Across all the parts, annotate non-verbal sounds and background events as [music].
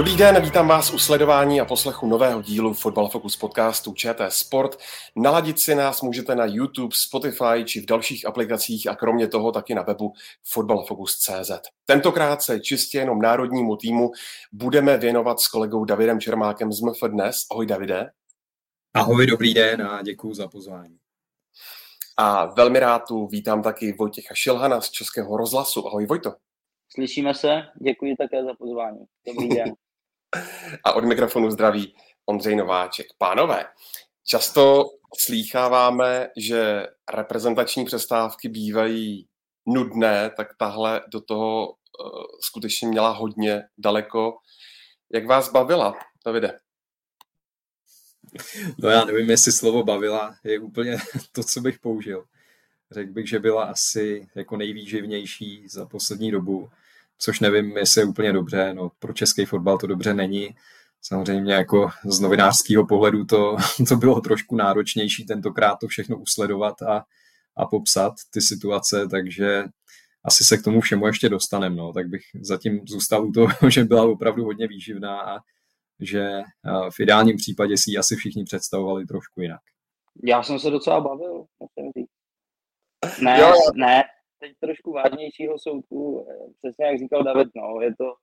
Dobrý den, vítám vás u sledování a poslechu nového dílu Football Focus podcastu ČT Sport. Naladit si nás můžete na YouTube, Spotify či v dalších aplikacích a kromě toho taky na webu footballfocus.cz. Tentokrát se čistě jenom národnímu týmu budeme věnovat s kolegou Davidem Čermákem z MF Dnes. Ahoj Davide. Ahoj, dobrý den a děkuji za pozvání. A velmi rád tu vítám taky Vojtěcha Šilhana z Českého rozhlasu. Ahoj Vojto. Slyšíme se, děkuji také za pozvání. Dobrý den. [laughs] A od mikrofonu zdraví Ondřej Nováček. Pánové, často slýcháváme, že reprezentační přestávky bývají nudné, tak tahle do toho uh, skutečně měla hodně daleko. Jak vás bavila, Davide? No já nevím, jestli slovo bavila je úplně [laughs] to, co bych použil. Řekl bych, že byla asi jako nejvýživnější za poslední dobu což nevím, jestli je úplně dobře. No, pro český fotbal to dobře není. Samozřejmě jako z novinářského pohledu to, [laughs] to bylo trošku náročnější tentokrát to všechno usledovat a, a popsat ty situace, takže asi se k tomu všemu ještě dostaneme, no, tak bych zatím zůstal u toho, [laughs] že byla opravdu hodně výživná a že v ideálním případě si ji asi všichni představovali trošku jinak. Já jsem se docela bavil, musím říct. Ne, jo. ne, teď trošku vážnějšího soudku, eh, přesně jak říkal David, no, je to,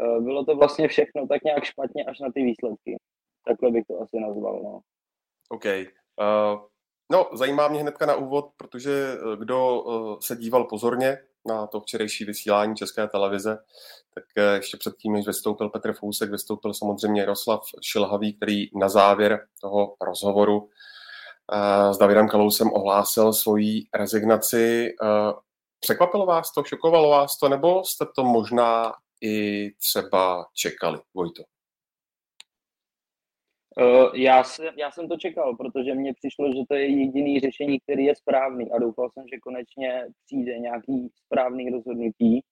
eh, bylo to vlastně všechno tak nějak špatně až na ty výsledky. Takhle bych to asi nazval, no. OK. Uh, no, zajímá mě hnedka na úvod, protože kdo uh, se díval pozorně na to včerejší vysílání České televize, tak ještě předtím, než vystoupil Petr Fousek, vystoupil samozřejmě Jaroslav Šilhavý, který na závěr toho rozhovoru s Davidem Kalousem ohlásil svoji rezignaci. Překvapilo vás to, šokovalo vás to, nebo jste to možná i třeba čekali, Vojto? Uh, já, jsem, já jsem to čekal, protože mně přišlo, že to je jediný řešení, který je správný a doufal jsem, že konečně přijde nějaký správný rozhodnutí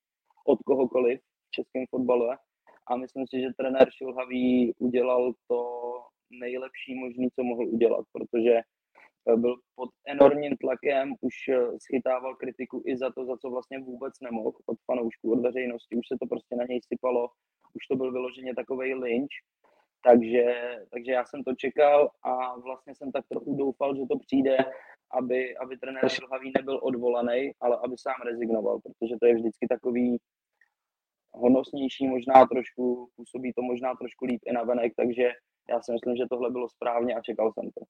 od kohokoliv v českém fotbale a myslím si, že trenér Šilhavý udělal to nejlepší možný, co mohl udělat, protože Eh, byl pod enormním tlakem, už eh, schytával kritiku i za to, za co vlastně vůbec nemohl od fanoušků, od veřejnosti, už se to prostě na něj sypalo, už to byl vyloženě takový lynč, takže, takže já jsem to čekal a vlastně jsem tak trochu doufal, že to přijde, aby, aby trenér Šilhavý nebyl odvolaný, ale aby sám rezignoval, protože to je vždycky takový honosnější, možná trošku, působí to možná trošku líp i na venek, takže já si myslím, že tohle bylo správně a čekal jsem to.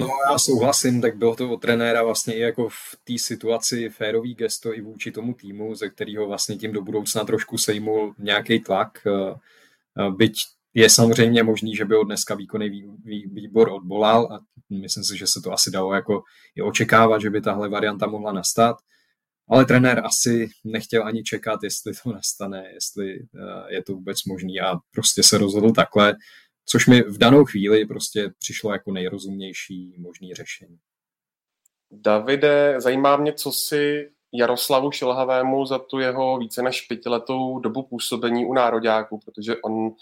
No já souhlasím, tak bylo to od trenéra vlastně i jako v té situaci férový gesto i vůči tomu týmu, ze kterého vlastně tím do budoucna trošku sejmul nějaký tlak. Eh, eh, byť je samozřejmě možný, že by ho dneska výkonný výbor odbolal a myslím si, že se to asi dalo jako i očekávat, že by tahle varianta mohla nastat. Ale trenér asi nechtěl ani čekat, jestli to nastane, jestli eh, je to vůbec možný a prostě se rozhodl takhle což mi v danou chvíli prostě přišlo jako nejrozumnější možný řešení. Davide, zajímá mě, co si Jaroslavu Šilhavému za tu jeho více než pětiletou dobu působení u nároďáků, protože on uh,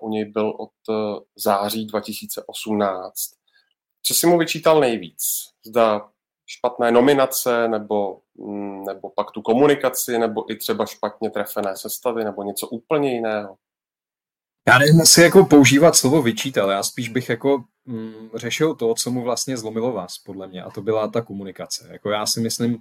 u něj byl od uh, září 2018. Co si mu vyčítal nejvíc? Zda špatné nominace, nebo, mm, nebo pak tu komunikaci, nebo i třeba špatně trefené sestavy, nebo něco úplně jiného? Já nevím, jestli jako používat slovo vyčítal, já spíš bych jako mm, řešil to, co mu vlastně zlomilo vás, podle mě, a to byla ta komunikace. Jako já si myslím,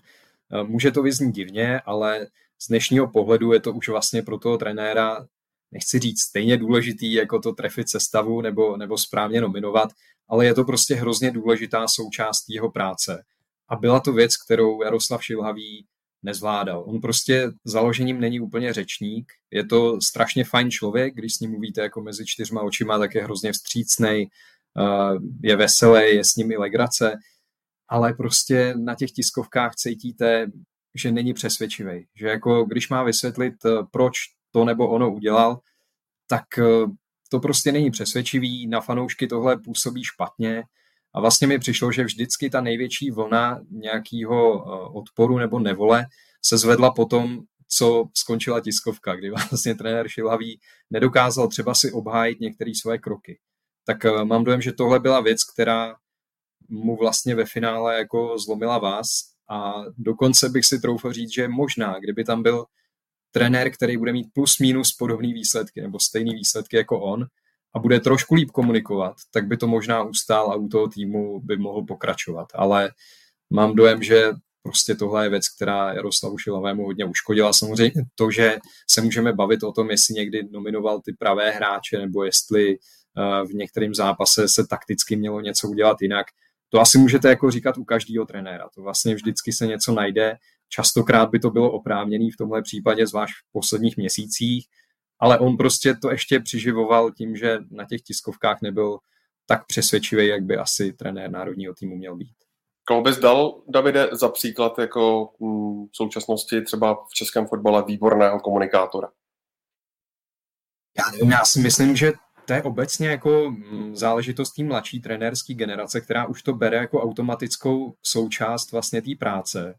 eh, může to vyznít divně, ale z dnešního pohledu je to už vlastně pro toho trenéra, nechci říct stejně důležitý, jako to trefit sestavu nebo, nebo správně nominovat, ale je to prostě hrozně důležitá součást jeho práce. A byla to věc, kterou Jaroslav Šilhavý nezvládal. On prostě založením není úplně řečník, je to strašně fajn člověk, když s ním mluvíte jako mezi čtyřma očima, tak je hrozně vstřícnej, eh, je veselý, je s nimi legrace, ale prostě na těch tiskovkách cítíte, že není přesvědčivý. Že jako když má vysvětlit, eh, proč to nebo ono udělal, tak eh, to prostě není přesvědčivý, na fanoušky tohle působí špatně a vlastně mi přišlo, že vždycky ta největší vlna nějakého eh, odporu nebo nevole se zvedla potom, co skončila tiskovka, kdy [laughs] vlastně trenér Šilhavý nedokázal třeba si obhájit některé své kroky. Tak eh, mám dojem, že tohle byla věc, která mu vlastně ve finále jako zlomila vás a dokonce bych si troufal říct, že možná, kdyby tam byl trenér, který bude mít plus minus podobné výsledky nebo stejné výsledky jako on a bude trošku líp komunikovat, tak by to možná ustál a u toho týmu by mohl pokračovat. Ale mám dojem, že prostě tohle je věc, která Jaroslavu Šilovému hodně uškodila. Samozřejmě to, že se můžeme bavit o tom, jestli někdy nominoval ty pravé hráče, nebo jestli eh, v některém zápase se takticky mělo něco udělat jinak, to asi můžete jako říkat u každého trenéra. To vlastně vždycky se něco najde. Častokrát by to bylo oprávněné v tomhle případě, zvlášť v posledních měsících, ale on prostě to ještě přiživoval tím, že na těch tiskovkách nebyl tak přesvědčivý, jak by asi trenér národního týmu měl být. Koho bys dal, Davide, za příklad jako mm, v současnosti třeba v českém fotbale výborného komunikátora? Já nevím, já si myslím, že to je obecně jako mm, záležitost té mladší trenérské generace, která už to bere jako automatickou součást vlastně té práce.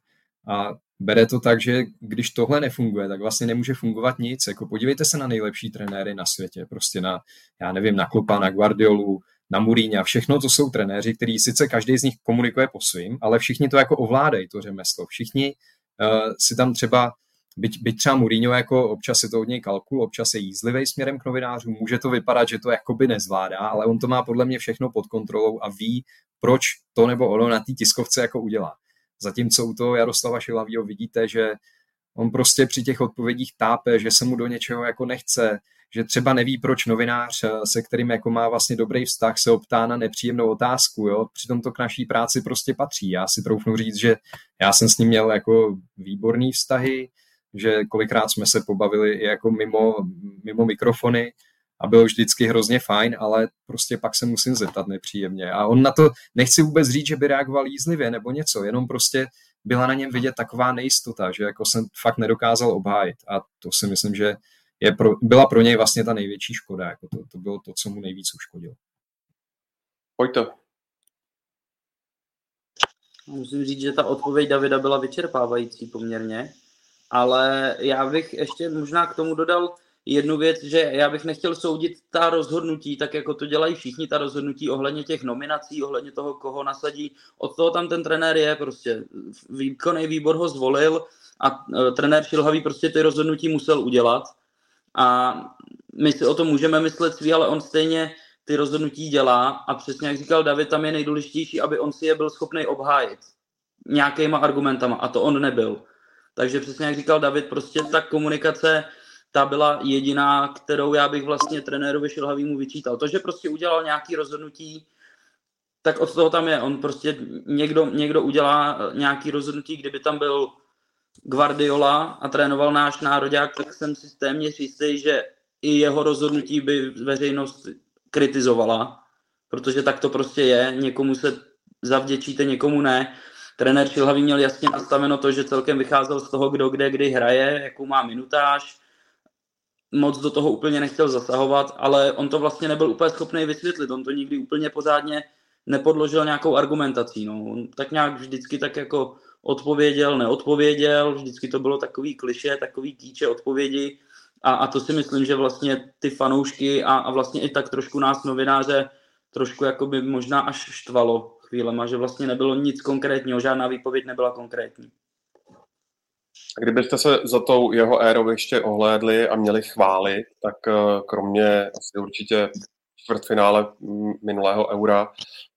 A bere to tak, že když tohle nefunguje, tak vlastně nemůže fungovat nic. Jako podívejte se na nejlepší trenéry na světě, prostě na, já nevím, na Klopa, na Guardiolu, na Muríňa, všechno to jsou trenéři, který sice každý z nich komunikuje po svým, ale všichni to jako ovládají, to řemeslo. Všichni uh, si tam třeba byť, byť třeba Mourinho jako občas je to od něj kalkul, občas je jízlivý směrem k novinářům, může to vypadat, že to jakoby nezvládá, ale on to má podle mě všechno pod kontrolou a ví, proč to nebo ono na té tiskovce jako udělá. Zatímco u toho Jaroslava Šilavýho vidíte, že on prostě při těch odpovědích tápe, že se mu do něčeho jako nechce, že třeba neví, proč novinář, se kterým jako má vlastně dobrý vztah, se optá na nepříjemnou otázku, jo? přitom to k naší práci prostě patří. Já si troufnu říct, že já jsem s ním měl jako výborný vztahy, že kolikrát jsme se pobavili i jako mimo, mimo mikrofony a bylo vždycky hrozně fajn, ale prostě pak se musím zeptat nepříjemně. A on na to, nechci vůbec říct, že by reagoval jízlivě nebo něco, jenom prostě byla na něm vidět taková nejistota, že jako jsem fakt nedokázal obhájit a to si myslím, že je pro, byla pro něj vlastně ta největší škoda, jako to, to bylo to, co mu nejvíc uškodilo. Pojďte. Musím říct, že ta odpověď Davida byla vyčerpávající poměrně ale já bych ještě možná k tomu dodal jednu věc, že já bych nechtěl soudit ta rozhodnutí, tak jako to dělají všichni, ta rozhodnutí ohledně těch nominací, ohledně toho, koho nasadí. Od toho tam ten trenér je prostě. Výkonný výbor ho zvolil a e, trenér Šilhavý prostě ty rozhodnutí musel udělat. A my si o tom můžeme myslet svý, ale on stejně ty rozhodnutí dělá a přesně jak říkal David, tam je nejdůležitější, aby on si je byl schopný obhájit nějakýma argumentama a to on nebyl. Takže přesně jak říkal David, prostě ta komunikace, ta byla jediná, kterou já bych vlastně trenérovi Šilhavýmu vyčítal. To, že prostě udělal nějaký rozhodnutí, tak od toho tam je. On prostě někdo, někdo udělá nějaký rozhodnutí, kdyby tam byl Guardiola a trénoval náš národák, tak jsem si téměř jistý, že i jeho rozhodnutí by veřejnost kritizovala, protože tak to prostě je. Někomu se zavděčíte, někomu ne trenér Šilhavý měl jasně nastaveno to, že celkem vycházel z toho, kdo kde kdy hraje, jakou má minutáž. Moc do toho úplně nechtěl zasahovat, ale on to vlastně nebyl úplně schopný vysvětlit. On to nikdy úplně pořádně nepodložil nějakou argumentací. No. On tak nějak vždycky tak jako odpověděl, neodpověděl, vždycky to bylo takový kliše, takový týče odpovědi a, a to si myslím, že vlastně ty fanoušky a, a vlastně i tak trošku nás novináře trošku jako by možná až štvalo chvílema, že vlastně nebylo nic konkrétního, žádná výpověď nebyla konkrétní. Kdybyste se za tou jeho érou ještě ohlédli a měli chválit, tak eh, kromě asi určitě čtvrtfinále minulého eura,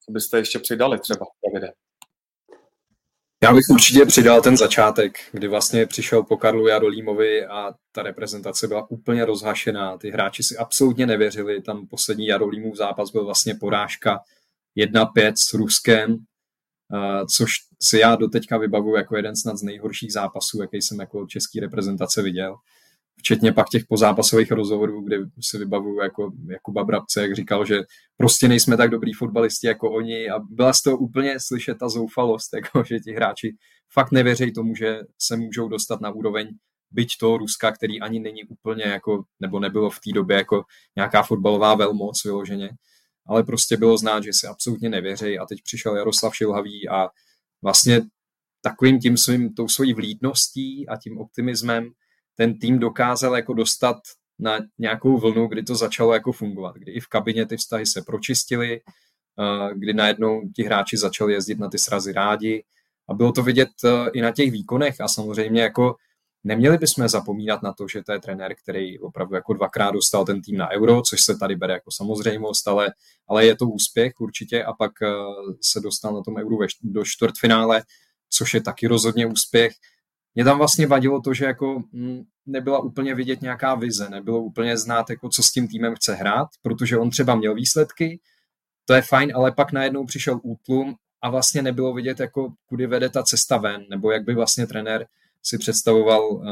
co byste ještě přidali třeba, Davide? Já bych určitě přidal ten začátek, kdy vlastně přišel po Karlu Jarolímovi a ta reprezentace byla úplně rozhašená. Ty hráči si absolutně nevěřili. Tam poslední Jarolímův zápas byl vlastně porážka 1-5 s Ruskem, což si já doteďka vybavuju jako jeden snad z nejhorších zápasů, jaký jsem jako český reprezentace viděl. Včetně pak těch pozápasových rozhovorů, kde si vybavuju jako Jakuba Brabce, jak říkal, že prostě nejsme tak dobrý fotbalisti jako oni a byla z toho úplně slyšet ta zoufalost, jako že ti hráči fakt nevěří tomu, že se můžou dostat na úroveň byť to Ruska, který ani není úplně jako, nebo nebylo v té době jako nějaká fotbalová velmoc vyloženě, ale prostě bylo znát, že si absolutně nevěří a teď přišel Jaroslav Šilhavý a vlastně takovým tím svým, tou svojí vlídností a tím optimismem ten tým dokázal jako dostat na nějakou vlnu, kdy to začalo jako fungovat, kdy i v kabině ty vztahy se pročistily, kdy najednou ti hráči začali jezdit na ty srazy rádi. A bylo to vidět e, i na těch výkonech a samozřejmě jako neměli bychom zapomínat na to, že to je trenér, který opravdu jako dvakrát dostal ten tým na euro, což se tady bere jako samozřejmost, ale, ale je to úspěch určitě a pak e, se dostal na tom euro do čtvrtfinále, což je taky rozhodně úspěch. Mě tam vlastně vadilo to, že jako mm, nebyla úplně vidět nějaká vize, nebylo úplně znát, jako co s tím týmem chce hrát, protože on třeba měl výsledky, to je fajn, ale pak najednou přišel útlum a vlastně nebylo vidět, jako kudy vede ta cesta ven, nebo jak by vlastně trenér si představoval uh,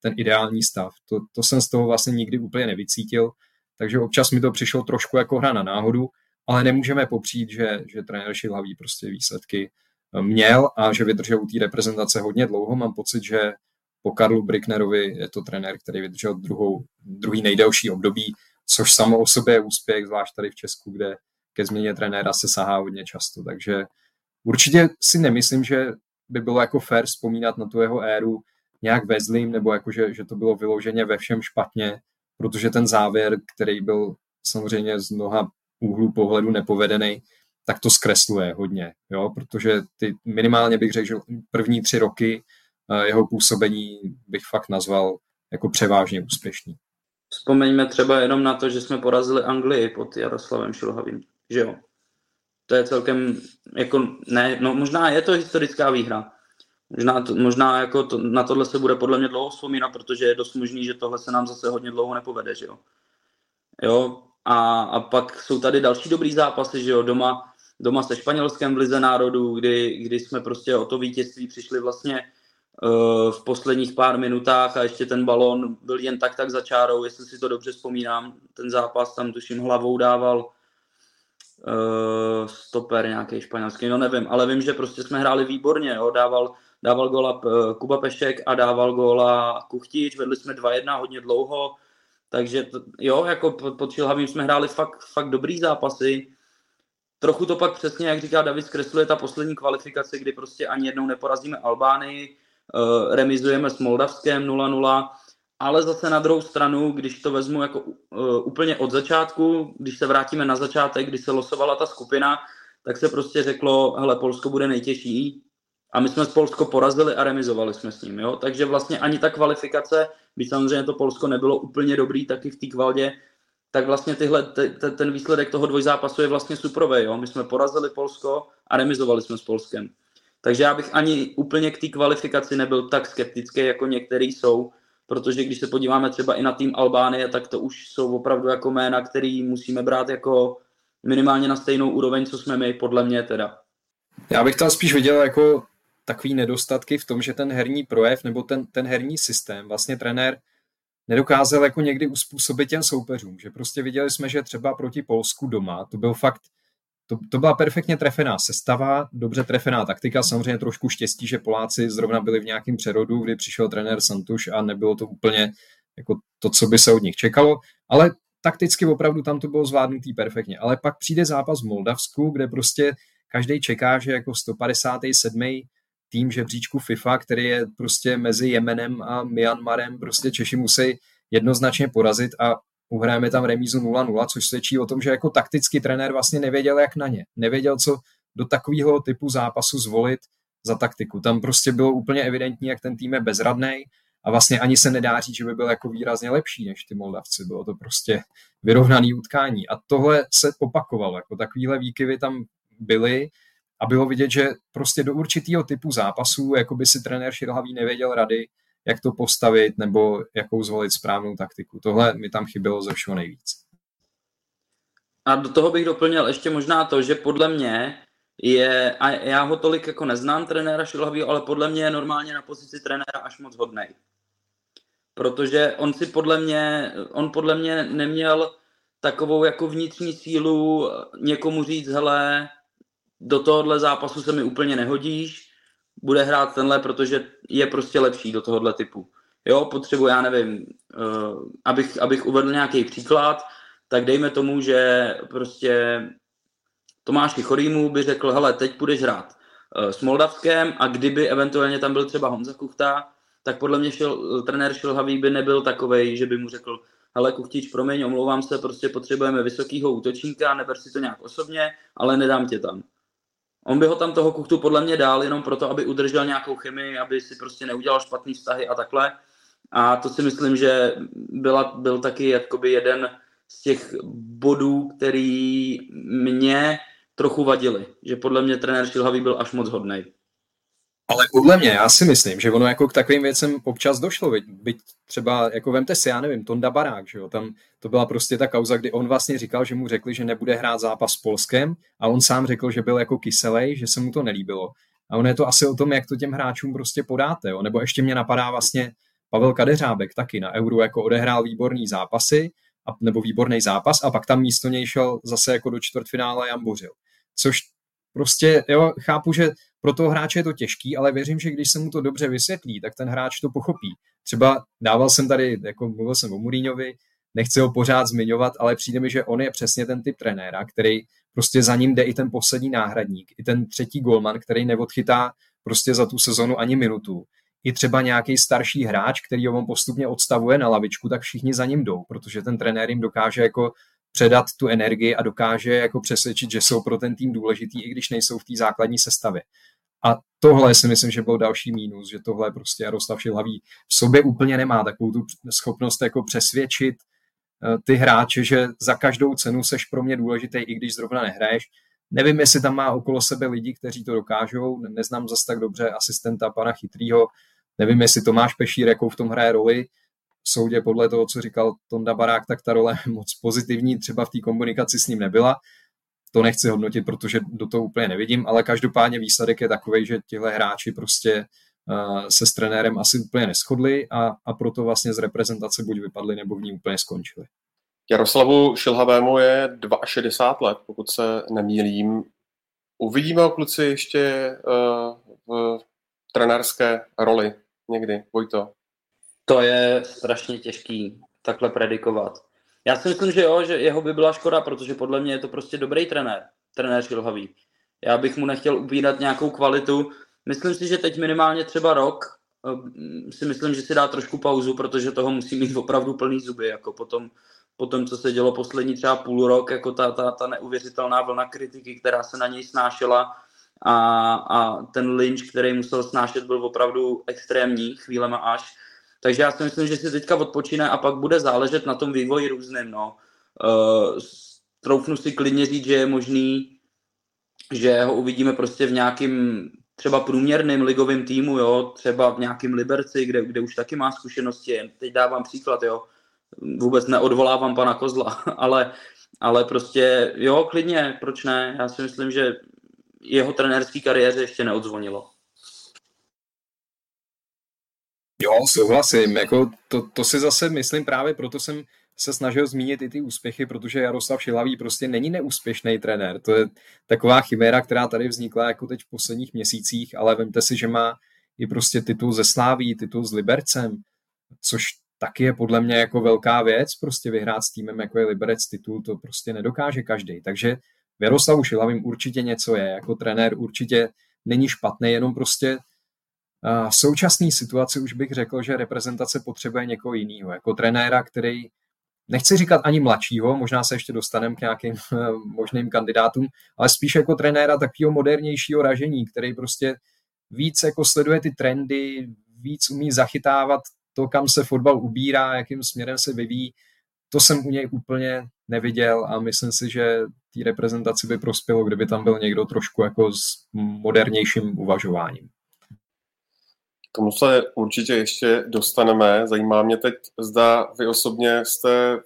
ten ideální stav. To, to jsem z toho vlastně nikdy úplně nevycítil, takže občas mi to přišlo trošku jako hra na náhodu, ale nemůžeme popřít, že, že trenér Šilhavý prostě výsledky eh, měl a že vydržel u té reprezentace hodně dlouho. Mám pocit, že po Karlu Bricknerovi je to trenér, který vydržel druhou, druhý nejdelší období, což samo o sobě je úspěch, zvlášť tady v Česku, kde ke změně trenéra se sahá hodně často. Takže určitě si nemyslím, že by bylo jako fair vzpomínat na tu jeho éru nějak ve zlým, nebo jako, že, že to bylo vyloženě ve všem špatně, protože ten závěr, který byl samozřejmě z mnoha úhlů pohledu nepovedený, tak to zkresluje hodně, jo? protože ty minimálně bych řekl, že první tři roky eh, jeho působení bych fakt nazval jako převážně úspěšný. Vzpomeňme třeba jenom na to, že jsme porazili Anglii pod Jaroslavem Šilhavým, že jo? To je celkem, jako ne, no možná je to historická výhra. Možná, to, možná jako to, na tohle se bude podle mě dlouho vzpomínat, protože je dost možný, že tohle se nám zase hodně dlouho nepovede, že jo? Jo, a, a pak jsou tady další dobrý zápasy, že jo, doma, doma se Španělskem v Lize národů, kdy, kdy jsme prostě o to vítězství přišli vlastně uh, v posledních pár minutách a ještě ten balon byl jen tak tak za čárou, jestli si to dobře vzpomínám, ten zápas tam tuším hlavou dával uh, stoper nějaký španělský, no nevím, ale vím, že prostě jsme hráli výborně, jo, dával, dával góla uh, Kuba Pešek a dával góla Kuchtič, vedli jsme 2-1 hodně dlouho, takže jo, jako pod, Šilhavým jsme hráli fakt, fakt dobrý zápasy, trochu to pak přesně, jak říká David, zkresluje ta poslední kvalifikace, kdy prostě ani jednou neporazíme Albánii, uh, remizujeme s Moldavskem 0-0, ale zase na druhou stranu, když to vezmu jako uh, úplně od začátku, když se vrátíme na začátek, kdy se losovala ta skupina, tak se prostě řeklo, hele, Polsko bude nejtěžší a my jsme z Polsko porazili a remizovali jsme s ním, jo? takže vlastně ani ta kvalifikace, byť samozřejmě to Polsko nebylo úplně dobrý taky v té kvaldě, tak vlastně tyhle, te, te, ten výsledek toho dvojzápasu je vlastně suprový. Jo? My jsme porazili Polsko a remizovali jsme s Polskem. Takže já bych ani úplně k té kvalifikaci nebyl tak skeptický, jako některý jsou, protože když se podíváme třeba i na tým Albánie, tak to už jsou opravdu jako jména, který musíme brát jako minimálně na stejnou úroveň, co jsme my, podle mě teda. Já bych tam spíš viděl jako takový nedostatky v tom, že ten herní projev nebo ten, ten herní systém, vlastně trenér nedokázal jako někdy uspůsobit těm soupeřům, že prostě viděli jsme, že třeba proti Polsku doma, to byl fakt to, to byla perfektně trefená sestava, dobře trefená taktika, samozřejmě trošku štěstí, že Poláci zrovna byli v nějakém přerodu, kdy přišel trenér Santuš a nebylo to úplně jako to, co by se od nich čekalo, ale takticky opravdu tam to bylo zvládnutý perfektně. Ale pak přijde zápas v Moldavsku, kde prostě každý čeká, že jako 157. tým žebříčku FIFA, který je prostě mezi Jemenem a Myanmarem, prostě Češi musí jednoznačně porazit a uhrajeme tam remízu 0-0, což svědčí o tom, že jako taktický trenér vlastně nevěděl, jak na ně. Nevěděl, co do takového typu zápasu zvolit za taktiku. Tam prostě bylo úplně evidentní, jak ten tým je bezradný a vlastně ani se nedá říct, že by byl jako výrazně lepší než ty Moldavci. Bylo to prostě vyrovnaný utkání. A tohle se opakovalo. Jako takovýhle výkyvy tam byly a bylo vidět, že prostě do určitého typu zápasů jako by si trenér Šilhavý nevěděl rady, jak to postavit nebo jakou zvolit správnou taktiku. Tohle mi tam chybělo ze všeho nejvíc. A do toho bych doplnil ještě možná to, že podle mě je, a já ho tolik jako neznám, trenéra Šilhavýho, ale podle mě je normálně na pozici trenéra až moc hodnej. Protože on si podle mě, on podle mě neměl takovou jako vnitřní sílu někomu říct, hele, do tohohle zápasu se mi úplně nehodíš, bude hrát tenhle, protože je prostě lepší do tohohle typu. Jo, potřebuji, já nevím, uh, abych, abych uvedl nějaký příklad, tak dejme tomu, že prostě Tomáši Chorýmu by řekl, hele, teď půjdeš hrát uh, s Moldavskem a kdyby eventuálně tam byl třeba Honza Kuchta, tak podle mě šil, trenér Šilhavý by nebyl takovej, že by mu řekl, hele Kuchtič, promiň, omlouvám se, prostě potřebujeme vysokýho útočníka, neber si to nějak osobně, ale nedám tě tam. On by ho tam toho kuchtu podle mě dál jenom proto, aby udržel nějakou chemii, aby si prostě neudělal špatný vztahy a takhle. A to si myslím, že byla, byl taky jakoby jeden z těch bodů, který mě trochu vadili. Že podle mě trenér Šilhavý byl až moc hodnej. Ale podle mě, já si myslím, že ono jako k takovým věcem občas došlo, byť, byť třeba, jako vemte si, já nevím, Tonda Barák, že jo, tam to byla prostě ta kauza, kdy on vlastně říkal, že mu řekli, že nebude hrát zápas s Polskem a on sám řekl, že byl jako kyselej, že se mu to nelíbilo. A on je to asi o tom, jak to těm hráčům prostě podáte, jo. nebo ještě mě napadá vlastně Pavel Kadeřábek taky na Euro jako odehrál výborný zápasy, a, nebo výborný zápas a pak tam místo něj šel zase jako do čtvrtfinále Jan Bořil. Což prostě, jo, chápu, že pro toho hráče je to těžký, ale věřím, že když se mu to dobře vysvětlí, tak ten hráč to pochopí. Třeba dával jsem tady, jako mluvil jsem o Muríňovi, nechci ho pořád zmiňovat, ale přijde mi, že on je přesně ten typ trenéra, který prostě za ním jde i ten poslední náhradník, i ten třetí golman, který neodchytá prostě za tu sezonu ani minutu. I třeba nějaký starší hráč, který ho on postupně odstavuje na lavičku, tak všichni za ním jdou, protože ten trenér jim dokáže jako předat tu energii a dokáže jako přesvědčit, že jsou pro ten tým důležitý, i když nejsou v té základní sestavě. A tohle si myslím, že byl další mínus, že tohle prostě Jaroslav Šilhavý v sobě úplně nemá takovou tu schopnost jako přesvědčit eh, ty hráče, že za každou cenu seš pro mě důležitý, i když zrovna nehraješ. Nevím, jestli tam má okolo sebe lidi, kteří to dokážou, neznám zase tak dobře asistenta pana Chytrýho, nevím, jestli Tomáš Pešír, jakou v tom hraje roli, v soudě podle toho, co říkal Tonda Barák, tak ta role [laughs] moc pozitivní třeba v té komunikaci s ním nebyla, to nechci hodnotit, protože do toho úplně nevidím, ale každopádně výsledek je takový, že tihle hráči prostě uh, se s trenérem asi úplně neschodli a, a proto vlastně z reprezentace buď vypadli, nebo v ní úplně skončili. Jaroslavu Šilhavému je 62 let, pokud se nemýlím. Uvidíme o kluci ještě uh, v trenérské roli někdy, Vojto? To je strašně těžký takhle predikovat. Já si myslím, že jo, že jeho by byla škoda, protože podle mě je to prostě dobrý trenér, trenér Šilhavý. Já bych mu nechtěl upírat nějakou kvalitu. Myslím si, že teď minimálně třeba rok eh, si myslím, že si dá trošku pauzu, protože toho musí mít opravdu plný zuby, jako potom, potom co se dělo poslední třeba půl rok, jako ta, ta, ta neuvěřitelná vlna kritiky, která se na něj snášela a, a ten lynč, který musel snášet, byl opravdu extrémní chvílema až. Takže já si myslím, že si teďka odpočíne a pak bude záležet na tom vývoji různým. No. Uh, troufnu si klidně říct, že je možný, že ho uvidíme prostě v nějakým třeba průměrným ligovým týmu, jo, třeba v nějakém Liberci, kde, kde už taky má zkušenosti. Teď dávám příklad, jo, vůbec neodvolávám pana Kozla, [laughs] ale, ale prostě jo, klidně, proč ne? Já si myslím, že jeho trenérské kariéře ještě neodzvonilo. Jo, souhlasím. Jako to, to si zase myslím právě, proto jsem se snažil zmínit i ty úspěchy, protože Jaroslav Šilavý prostě není neúspěšný trenér. To je taková chiméra, která tady vznikla jako teď v posledních měsících, ale vemte si, že má i prostě titul ze Sláví, titul s Libercem, což taky je podle mě jako velká věc, prostě vyhrát s týmem, jako je Liberec titul, to prostě nedokáže každý. Takže v Jaroslavu Šilavým určitě něco je, jako trenér určitě není špatný, jenom prostě v současné situaci už bych řekl, že reprezentace potřebuje někoho jiného, jako trenéra, který nechci říkat ani mladšího, možná se ještě dostaneme k nějakým možným kandidátům, ale spíš jako trenéra takového modernějšího ražení, který prostě víc jako sleduje ty trendy, víc umí zachytávat to, kam se fotbal ubírá, jakým směrem se vyvíjí. To jsem u něj úplně neviděl a myslím si, že té reprezentaci by prospělo, kdyby tam byl někdo trošku jako s modernějším uvažováním tomu se určitě ještě dostaneme. Zajímá mě teď, zda vy osobně jste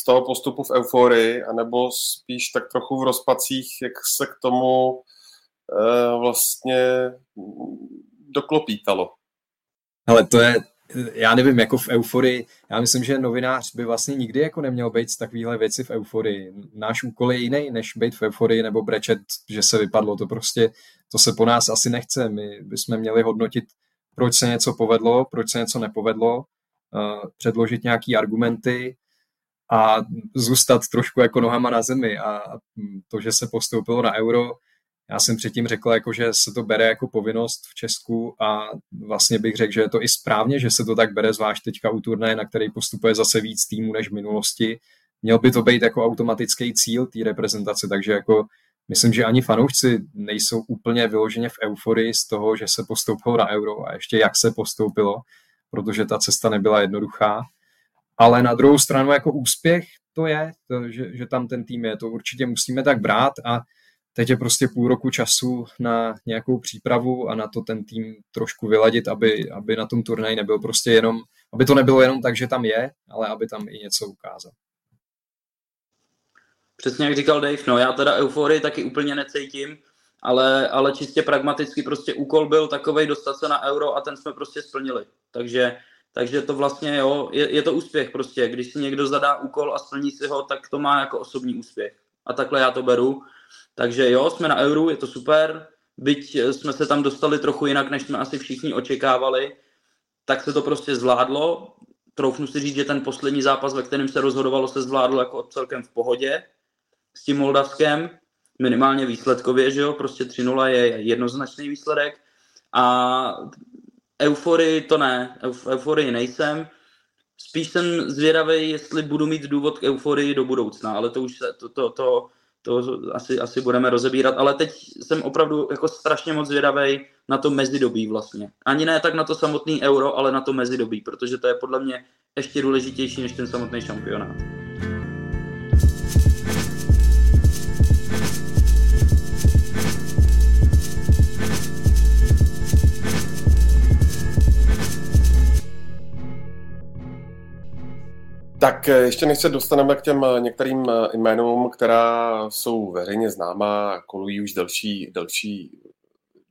z toho postupu v euforii, anebo spíš tak trochu v rozpacích, jak se k tomu e, vlastně doklopítalo. Ale to je, já nevím, jako v euforii, já myslím, že novinář by vlastně nikdy jako neměl být z takovéhle věci v euforii. Náš úkol je jiný, než být v euforii nebo brečet, že se vypadlo. To prostě, to se po nás asi nechce. My bychom měli hodnotit proč se něco povedlo, proč se něco nepovedlo, předložit nějaký argumenty a zůstat trošku jako nohama na zemi a to, že se postoupilo na euro, já jsem předtím řekl, jako, že se to bere jako povinnost v Česku a vlastně bych řekl, že je to i správně, že se to tak bere, zvlášť teďka u turné, na který postupuje zase víc týmů než v minulosti. Měl by to být jako automatický cíl té reprezentace, takže jako myslím, že ani fanoušci nejsou úplně vyloženě v euforii z toho, že se postoupilo na euro a ještě jak se postoupilo, protože ta cesta nebyla jednoduchá. Ale na druhou stranu jako úspěch to je, to, že, že tam ten tým je, to určitě musíme tak brát a teď je prostě půl roku času na nějakou přípravu a na to ten tým trošku vyladit, aby, aby na tom turnaji nebyl prostě jenom, aby to nebylo jenom tak, že tam je, ale aby tam i něco ukázal. Přesně jak říkal Dave, no já teda euforii taky úplně necítím, ale, ale čistě pragmaticky prostě úkol byl takový dostat se na euro a ten jsme prostě splnili. Takže, takže to vlastně jo, je, je to úspěch prostě. Když si někdo zadá úkol a splní si ho, tak to má jako osobní úspěch. A takhle já to beru. Takže jo, jsme na euru, je to super. Byť jsme se tam dostali trochu jinak, než jsme asi všichni očekávali, tak se to prostě zvládlo. Troufnu si říct, že ten poslední zápas, ve kterém se rozhodovalo, se zvládlo jako celkem v pohodě s tím Moldavskem, minimálně výsledkově, že jo, prostě 3-0 je jednoznačný výsledek a euforii to ne, Euf, euforii nejsem, spíš jsem zvědavý, jestli budu mít důvod k euforii do budoucna, ale to už se, to, to, to, to asi, asi budeme rozebírat, ale teď jsem opravdu jako strašně moc zvědavý na to mezidobí vlastně. Ani ne tak na to samotný euro, ale na to mezidobí, protože to je podle mě ještě důležitější než ten samotný šampionát. Tak eh, ještě než se dostaneme k těm eh, některým eh, jménům, která jsou veřejně známá, kolují už delší, delší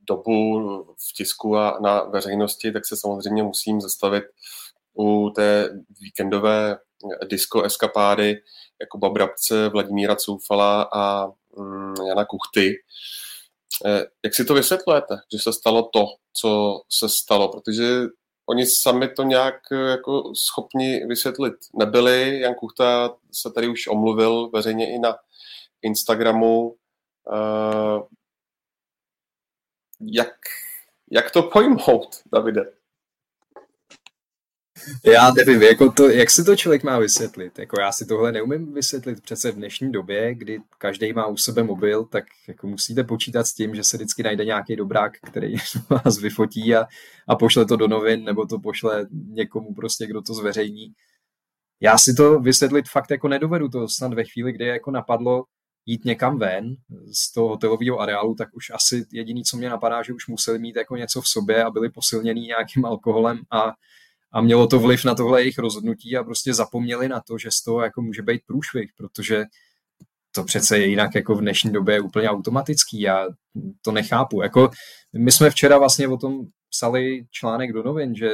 dobu v tisku a na veřejnosti, tak se samozřejmě musím zastavit u té víkendové disco eskapády Jakuba Brabce, Vladimíra Coufala a mm, Jana Kuchty. Jak si to vysvětlujete, že se stalo to, co se stalo? Protože oni sami to nějak eh, jako schopni vysvětlit nebyli. Jan Kuchta se tady už omluvil veřejně i na Instagramu. Uh, jak, jak to pojmout, Davide? Já nevím, jako to, jak si to člověk má vysvětlit. Jako já si tohle neumím vysvětlit přece v dnešní době, kdy každý má u sebe mobil, tak jako musíte počítat s tím, že se vždycky najde nějaký dobrák, který [laughs] vás vyfotí a, a pošle to do novin, nebo to pošle někomu prostě, kdo to zveřejní. Já si to vysvětlit fakt jako nedovedu to snad ve chvíli, kdy jako napadlo jít někam ven z toho hotelového areálu, tak už asi jediný, co mě napadá, že už museli mít jako něco v sobě a byli posilněný nějakým alkoholem a a mělo to vliv na tohle jejich rozhodnutí a prostě zapomněli na to, že z toho jako může být průšvih, protože to přece je jinak jako v dnešní době úplně automatický, já to nechápu. Jako my jsme včera vlastně o tom psali článek do novin, že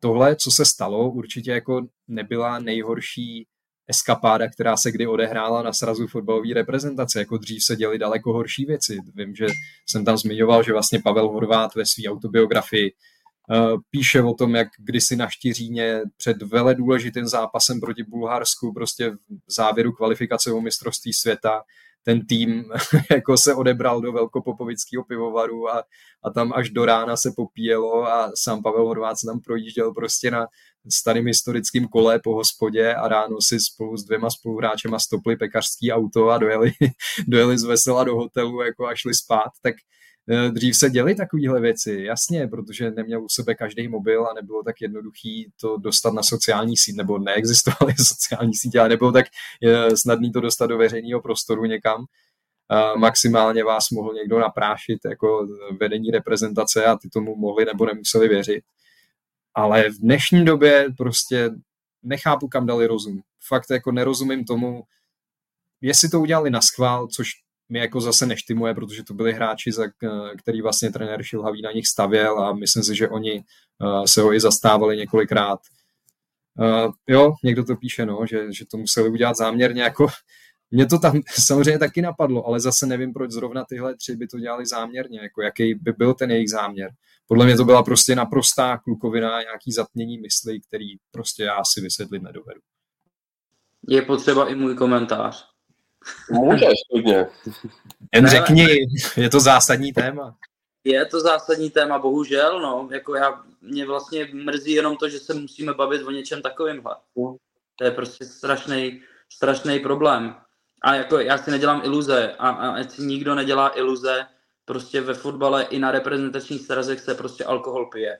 tohle, co se stalo, určitě jako nebyla nejhorší eskapáda, která se kdy odehrála na srazu fotbalové reprezentace. Jako dřív se děly daleko horší věci. Vím, že jsem tam zmiňoval, že vlastně Pavel Horvát ve své autobiografii píše o tom, jak kdysi na Štíříně před vele důležitým zápasem proti Bulharsku, prostě v závěru kvalifikace o mistrovství světa, ten tým [laughs] jako se odebral do velkopopovického pivovaru a, a tam až do rána se popíjelo a sám Pavel Horvát se tam projížděl prostě na starým historickým kole po hospodě a ráno si spolu s dvěma spoluhráčema stopli pekařský auto a dojeli, [laughs] dojeli z vesela do hotelu jako a šli spát, tak Eh, dřív se děly takovéhle věci, jasně, protože neměl u sebe každý mobil a nebylo tak jednoduchý to dostat na sociální síť, nebo neexistovaly [laughs] sociální sítě, ale nebylo tak eh, snadný to dostat do veřejného prostoru někam. Maximálně vás mohl někdo naprášit jako vedení reprezentace a ty tomu mohli nebo nemuseli věřit. Ale v dnešní době prostě nechápu, kam dali rozum. Fakt jako nerozumím tomu, jestli to udělali na schvál, což mi jako zase neštimuje, protože to byli hráči, za který vlastně trenér Šilhavý na nich stavěl a myslím si, že oni uh, se ho i zastávali několikrát. Uh, jo, někdo to píše, no, že, že to museli udělat záměrně, jako [laughs] mě to tam [laughs] samozřejmě taky napadlo, ale zase nevím, proč zrovna tyhle tři by to dělali záměrně, jako jaký by byl ten jejich záměr. Podle mě to byla prostě naprostá klukovina, nějaký zatmění mysli, který prostě já si vysvětlit nedovedu. Je potřeba i můj komentář. Můžeš, klidně. Jen řekni, je to zásadní téma. Je to zásadní téma, bohužel, no, jako já, mě vlastně mrzí jenom to, že se musíme bavit o něčem takovýmhle. To je prostě strašný, strašný problém. A jako já si nedělám iluze a, a ať si nikdo nedělá iluze, prostě ve fotbale i na reprezentačních srazech se prostě alkohol pije.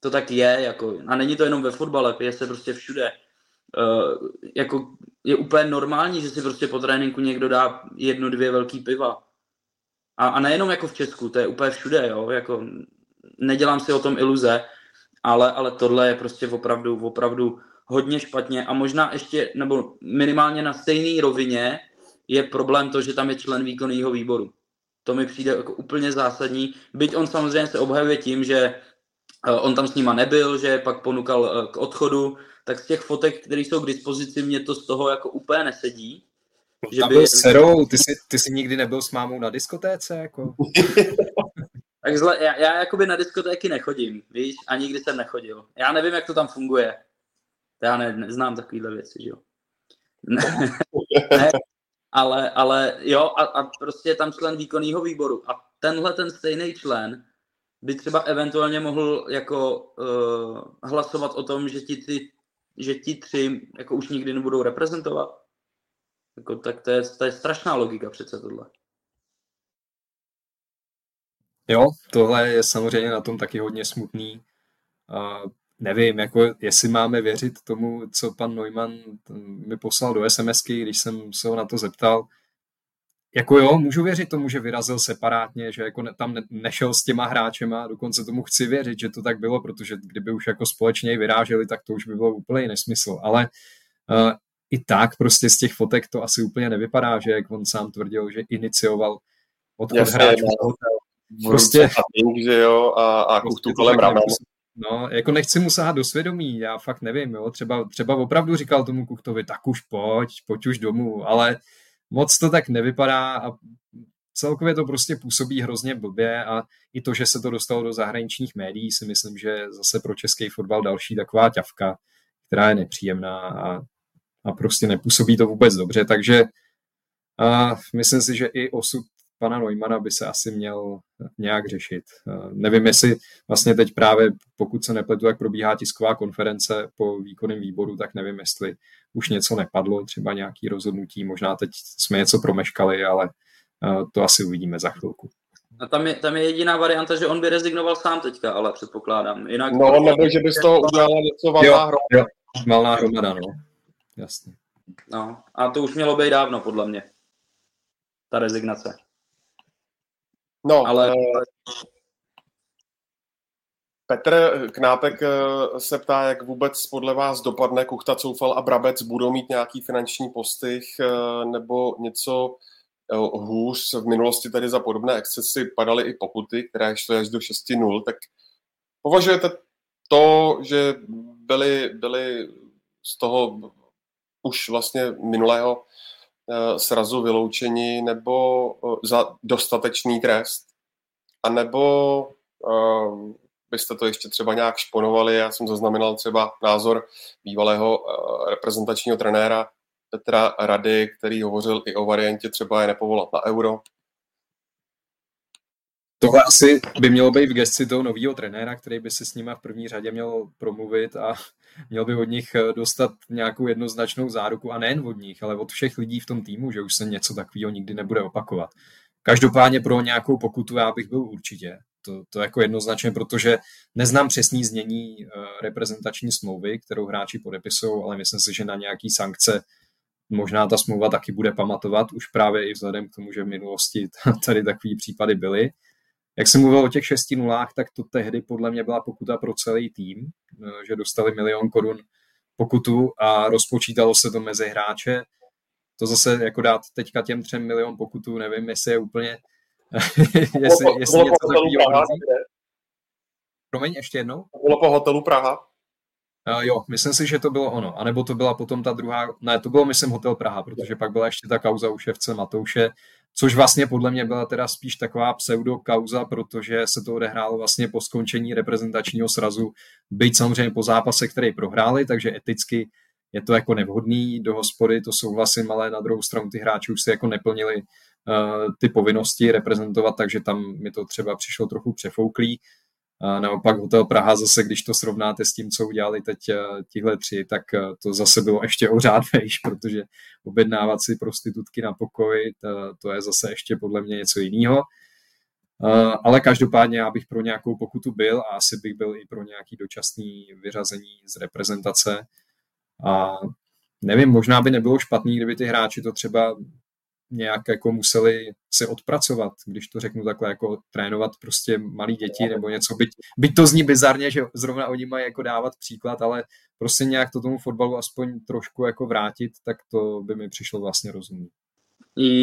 To tak je, jako, a není to jenom ve fotbale, pije se prostě všude. Uh, jako je úplně normální, že si prostě po tréninku někdo dá jedno, dvě velký piva. A, a nejenom jako v Česku, to je úplně všude, jo, jako nedělám si o tom iluze, ale, ale tohle je prostě opravdu, opravdu hodně špatně a možná ještě, nebo minimálně na stejné rovině je problém to, že tam je člen výkonného výboru. To mi přijde jako úplně zásadní, byť on samozřejmě se obhajuje tím, že eh, on tam s nima nebyl, že pak ponukal eh, k odchodu, tak z těch fotek, které jsou k dispozici, mě to z toho jako úplně nesedí. Že by... byl serou, ty jsi, ty jsi nikdy nebyl s mámou na diskotéce, jako? [laughs] tak zle, já, já jakoby na diskotéky nechodím, víš, a nikdy jsem nechodil. Já nevím, jak to tam funguje. Já ne, neznám takovýhle věci, že jo. [laughs] ne, ale, ale jo, a, a prostě je tam člen výkonného výboru. A tenhle ten stejný člen by třeba eventuálně mohl jako uh, hlasovat o tom, že ti, ty, že ti tři jako už nikdy nebudou reprezentovat. Jako, tak to je, to je strašná logika přece tohle. Jo, tohle je samozřejmě na tom taky hodně smutný. Uh, nevím, jako jestli máme věřit tomu, co pan Neumann mi poslal do SMSky, když jsem se ho na to zeptal. Jako jo, můžu věřit tomu, že vyrazil separátně, že jako tam nešel s těma hráčema, dokonce tomu chci věřit, že to tak bylo, protože kdyby už jako společně vyráželi, tak to už by bylo úplně nesmysl. Ale uh, i tak prostě z těch fotek to asi úplně nevypadá, že jak on sám tvrdil, že inicioval odchod hráčů. No. Prostě, že jo, a, a prostě kolem ramen. No, jako nechci mu sahat do svědomí, já fakt nevím, jo, třeba, třeba opravdu říkal tomu Kuchtovi, tak už pojď, pojď už domů, ale moc to tak nevypadá a celkově to prostě působí hrozně blbě a i to, že se to dostalo do zahraničních médií, si myslím, že zase pro český fotbal další taková ťavka, která je nepříjemná a, a prostě nepůsobí to vůbec dobře, takže a myslím si, že i osud pana Neumana by se asi měl nějak řešit. Eh, nevím, jestli vlastně teď právě, pokud se nepletu, jak probíhá tisková konference po výkonném výboru, tak nevím, jestli už něco nepadlo, třeba nějaký rozhodnutí, možná teď jsme něco promeškali, ale eh, to asi uvidíme za chvilku. A tam je, tam je jediná varianta, že on by rezignoval sám teďka, ale předpokládám. Jinak no, nebo že by z toho udělala něco valná hromada. Jo, valná hromada, no. Jasně. No, a to už mělo být dávno, podle mě. Ta rezignace. No, ale... Uh, Petr Knápek eh, se ptá, jak vůbec podle vás dopadne Kuchta, Coufal a Brabec budou mít nějaký finanční postih eh, nebo něco hůř. V minulosti tady za podobné excesy padaly i pokuty, které šly až do 6-0, tak považujete to, že byly, byly z toho už vlastně minulého Eh, srazu vyloučení nebo eh, za dostatečný trest? A nebo uh, byste to ještě třeba nějak šponovali? Já jsem zaznamenal třeba názor bývalého reprezentačního trenéra Petra Rady, který hovořil i o variantě třeba je nepovolat na euro. Tohle asi by mělo být v gesci toho nového trenéra, který by si s nimi v první řadě měl promluvit a měl by od nich eh, dostat nějakou jednoznačnou záruku a nejen od nich, ale od všech lidí v tom týmu, že už se něco takového nikdy nebude opakovat. Každopádně pro nějakou pokutu já bych byl určitě. To, to jako jednoznačně, protože neznám přesný znění uh, reprezentační smlouvy, kterou hráči podepisují, ale myslím si, že na nějaký sankce možná ta smlouva taky bude pamatovat, už právě i vzhledem k tomu, že v minulosti [laughs] tady takové případy byly. Jak jsem mluvil o těch šesti nulách, tak to tehdy podle mě byla pokuta pro celý tým, eh, že dostali milion korun pokutu a rozpočítalo se to mezi hráče. To zase jako dát teďka těm třem milion pokutu, nevím, jestli je úplně, [laughs] jestli, jestli něco takového Promiň, ještě jednou? Bylo po hotelu Praha. Uh, jo, myslím si, že to bylo ono. A nebo to byla potom ta druhá, ne, to bylo myslím Hotel Praha, protože pak byla ještě ta kauza u ševce Matouše, což vlastně podle mě byla teda spíš taková pseudokauza, protože se to odehrálo vlastně po skončení reprezentačního srazu, byť samozřejmě po zápase, který prohráli, takže eticky je to jako nevhodný do hospody, to souhlasím, ale na druhou stranu ty hráči už si jako neplnili uh, ty povinnosti reprezentovat, takže tam mi to třeba přišlo trochu přefouklý. A naopak Hotel Praha zase, když to srovnáte s tím, co udělali teď eh, tihle tři, tak eh, to zase bylo ještě o řád [laughs] vejš, protože objednávat si prostitutky na pokoj, to, to je zase ještě podle mě něco jiného. Eh, ale každopádně já bych pro nějakou pokutu byl a asi bych byl i pro nějaký dočasný vyřazení z reprezentace. A nevím, možná by nebylo špatný, kdyby ty hráči to třeba nějak jako museli se odpracovat, když to řeknu takhle, jako trénovat prostě malí děti nebo něco, byť, byť to zní bizarně, že zrovna oni mají jako dávat příklad, ale prostě nějak to tomu fotbalu aspoň trošku jako vrátit, tak to by mi přišlo vlastně rozumný.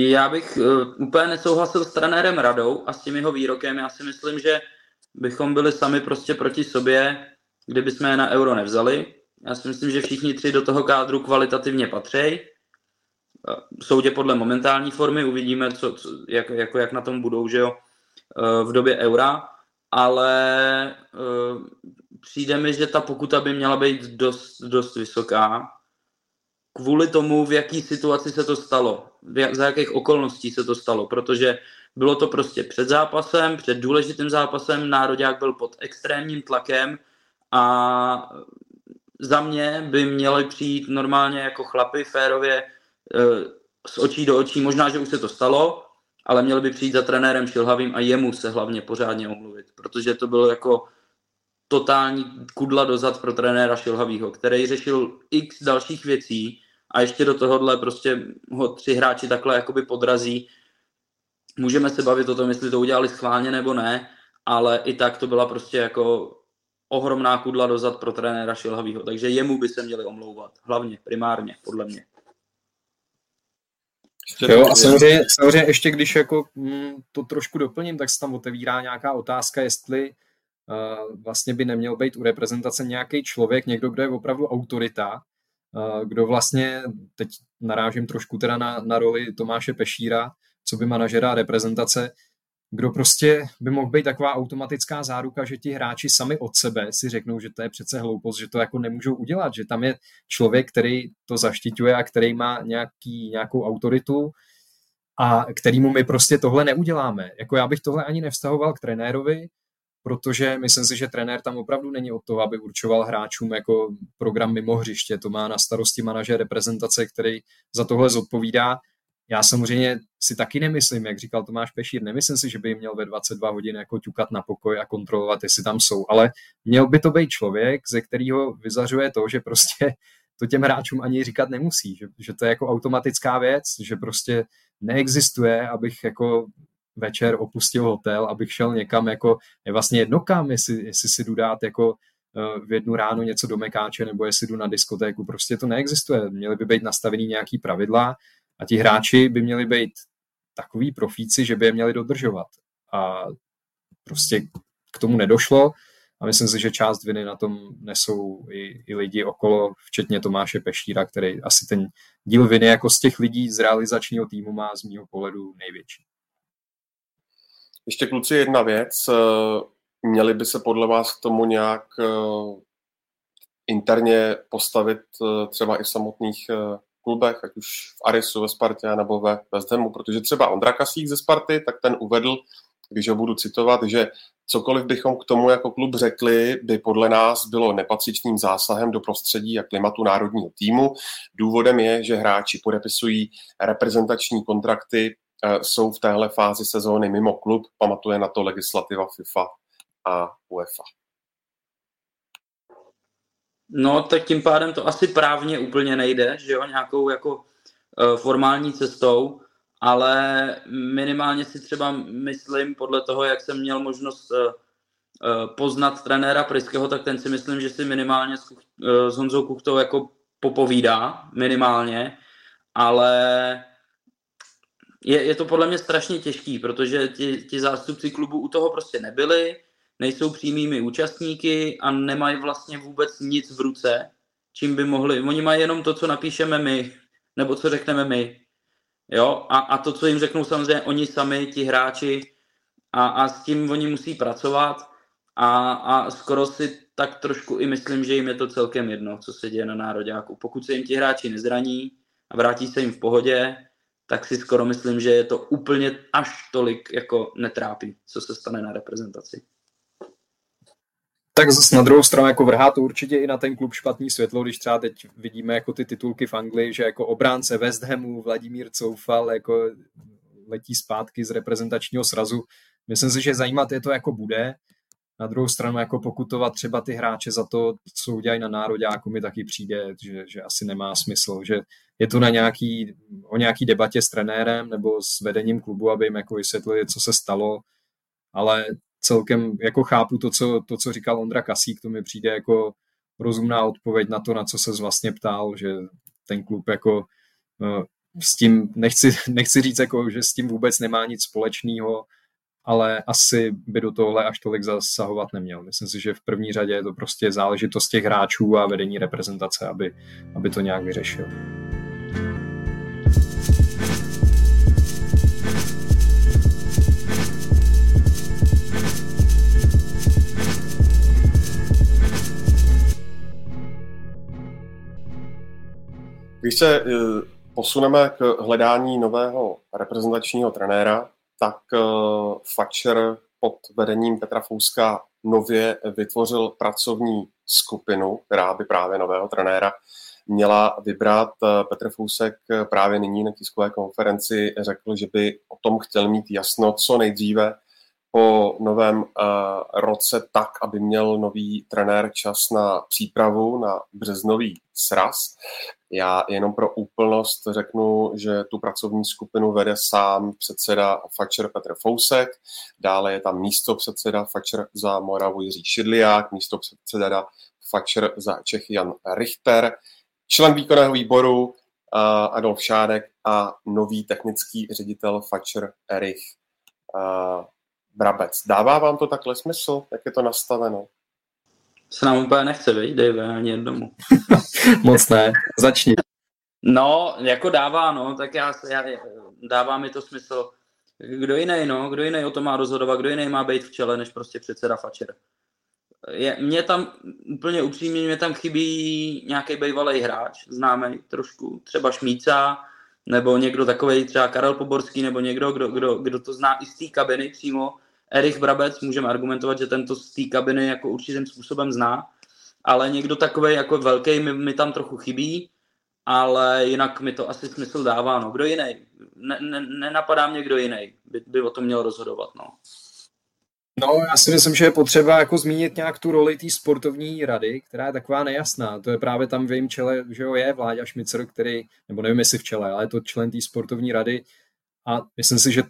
Já bych uh, úplně nesouhlasil s trenérem Radou a s tím jeho výrokem. Já si myslím, že bychom byli sami prostě proti sobě, kdyby jsme je na euro nevzali. Já si myslím, že všichni tři do toho kádru kvalitativně patří soudě podle momentální formy, uvidíme, co, co, jak, jako, jak na tom budou, že jo, eh, v době eura, ale uh, přijde mi, že ta pokuta by měla být dost, dost vysoká, kvůli tomu, v jaký situaci se to stalo, jak, za jakých okolností se to stalo, protože bylo to prostě před zápasem, před důležitým zápasem, Národák byl pod extrémním tlakem a za mě by měli přijít normálně jako chlapy férově z očí do očí, možná, že už se to stalo, ale měl by přijít za trenérem Šilhavým a jemu se hlavně pořádně omluvit, protože to bylo jako totální kudla dozad pro trenéra Šilhavýho, který řešil x dalších věcí a ještě do tohohle prostě ho tři hráči takhle jakoby podrazí. Můžeme se bavit o tom, jestli to udělali schválně nebo ne, ale i tak to byla prostě jako ohromná kudla dozad pro trenéra Šilhavýho, takže jemu by se měli omlouvat, hlavně, primárně, podle mě. Jo, a samozřejmě, samozřejmě ještě když jako mm, to trošku doplním, tak se tam otevírá nějaká otázka, jestli uh, vlastně by neměl být u reprezentace nějaký člověk, někdo, kdo je opravdu autorita, uh, kdo vlastně, teď narážím trošku teda na, na roli Tomáše Pešíra, co by manažera reprezentace, kdo prostě by mohl být taková automatická záruka, že ti hráči sami od sebe si řeknou, že to je přece hloupost, že to jako nemůžou udělat, že tam je člověk, který to zaštiťuje a který má nějaký, nějakou autoritu a kterýmu my prostě tohle neuděláme. Jako já bych tohle ani nevztahoval k trenérovi, protože myslím si, že trenér tam opravdu není od toho, aby určoval hráčům jako program mimo hřiště. To má na starosti manažer reprezentace, který za tohle zodpovídá já samozřejmě si taky nemyslím, jak říkal Tomáš Pešír, nemyslím si, že by měl ve 22 hodin jako ťukat na pokoj a kontrolovat, jestli tam jsou, ale měl by to být člověk, ze kterého vyzařuje to, že prostě to těm hráčům ani říkat nemusí, že, že to je jako automatická věc, že prostě neexistuje, abych jako večer opustil hotel, abych šel někam jako, je vlastně jedno kam, jestli, jestli si jdu dát jako eh, v jednu ráno něco do mekáče nebo jestli jdu na diskotéku, prostě to neexistuje. Měly by být nastavený nějaký pravidla a ti hráči by měli být takový profíci, že by je měli dodržovat. A prostě k tomu nedošlo a myslím si, že část viny na tom nesou i, i lidi okolo, včetně Tomáše Peštíra, který asi ten díl viny jako z těch lidí z realizačního týmu má z mého pohledu největší. Ještě kluci jedna věc. Měli by se podle vás k tomu nějak eh, interně postavit eh, třeba i v samotných eh, klubech, ať už v Arisu ve Spartě nebo ve West protože třeba Ondra Kasík ze Sparty, tak ten uvedl, když ho budu citovat, že cokoliv bychom k tomu jako klub řekli, by podle nás bylo nepatřičným zásahem do prostředí a klimatu národního týmu. Důvodem je, že hráči podepisují reprezentační kontrakty, eh, jsou v téhle fázi sezóny mimo klub, pamatuje na to legislativa FIFA a UEFA. No, tak tím pádem to asi právně úplně nejde, že jo, nějakou jako uh, formální cestou, ale minimálně si třeba myslím, podle toho, jak jsem měl možnost uh, uh, poznat trenéra Pryského, tak ten si myslím, že si minimálně s, s Honzou Kuchtou jako popovídá, minimálně, ale je, je to podle mě strašně těžký, protože ti, ti zástupci klubu u toho prostě nebyli, nejsou přímými účastníky a nemají vlastně vůbec nic v ruce, čím by mohli. Oni mají jenom to, co napíšeme my, nebo co řekneme my. Jo? A, a to, co jim řeknou samozřejmě oni sami, ti hráči, a, a s tím oni musí pracovat a, a skoro si tak trošku i myslím, že jim je to celkem jedno, co se děje na nároďáku. Pokud se jim ti hráči nezraní a vrátí se jim v pohodě, tak si skoro myslím, že je to úplně až tolik jako netrápí, co se stane na reprezentaci. Tak zase na druhou stranu jako vrhá to určitě i na ten klub špatný světlo, když třeba teď vidíme jako ty titulky v Anglii, že jako obránce West Hamu Vladimír Coufal jako letí zpátky z reprezentačního srazu. Myslím si, že zajímat je to jako bude. Na druhou stranu jako pokutovat třeba ty hráče za to, co udělají na nároďáku, mi taky přijde, že, že asi nemá smysl, že je to na nějaký, o nějaký debatě s trenérem nebo s vedením klubu, aby jim jako vysvětlili, co se stalo, ale celkem jako chápu to, co, to, co říkal Ondra Kasík, to mi přijde jako rozumná odpověď na to, na co se vlastně ptal, že ten klub jako eh, s tím, nechci, [laughs] nechci říct, jako, že s tím vůbec nemá nic společného, ale asi by do tohle až tolik zasahovat neměl. Myslím si, že v první řadě je to prostě záležitost těch hráčů a vedení reprezentace, aby, aby to nějak vyřešil. Když se eh, posuneme k hledání nového reprezentačního trenéra, tak eh, Fatcher pod vedením Petra Fouska nově vytvořil pracovní skupinu, která by právě nového trenéra měla vybrat. Eh, Petr Fousek právě nyní na tiskové konferenci řekl, že by o tom chtěl mít jasno co nejdříve, po novém roce tak, aby měl nový trenér čas na přípravu na březnový sraz. Já jenom pro úplnost řeknu, že tu pracovní skupinu vede sám předseda Fatcher Petr Fousek, dále je tam místo předseda Fatcher za Moravu Jiří Šidliák, místo předseda Fatcher za Čechy Jan Richter, člen výkonného výboru uh, Adolf Šádek a nový technický ředitel Fatcher Erich uh, Brabec. Dává vám to takhle smysl? Jak je to nastaveno? Se nám úplně nechce, viď, Dave, ani jednomu. [laughs] Moc ne. Začni. No, jako dává, no, tak já, já, dává mi to smysl. Kdo jiný, no, kdo jiný o to má rozhodovat, kdo jiný má být v čele, než prostě předseda Fatscher. Je, mě tam, úplně upřímně, mě tam chybí nějaký bývalý hráč, známý trošku, třeba Šmíca, nebo někdo takový, třeba Karel Poborský, nebo někdo, kdo, kdo, kdo to zná i z té kabiny přímo, Erich Brabec, můžeme argumentovat, že tento z té kabiny jako určitým způsobem zná, ale někdo takový jako velký mi, mi tam trochu chybí, ale jinak mi to asi smysl dává. No. Kdo jiný? Ne, ne, nenapadá mě kdo jiný, by, by o tom měl rozhodovat. No. No, já si myslím, že je potřeba jako zmínit nějak tu roli té sportovní rady, která je taková nejasná. To je právě tam v jejím čele, že jo, je Vláďa Šmicer, který, nebo nevím jestli v čele, ale je to člen té sportovní rady a myslím si, že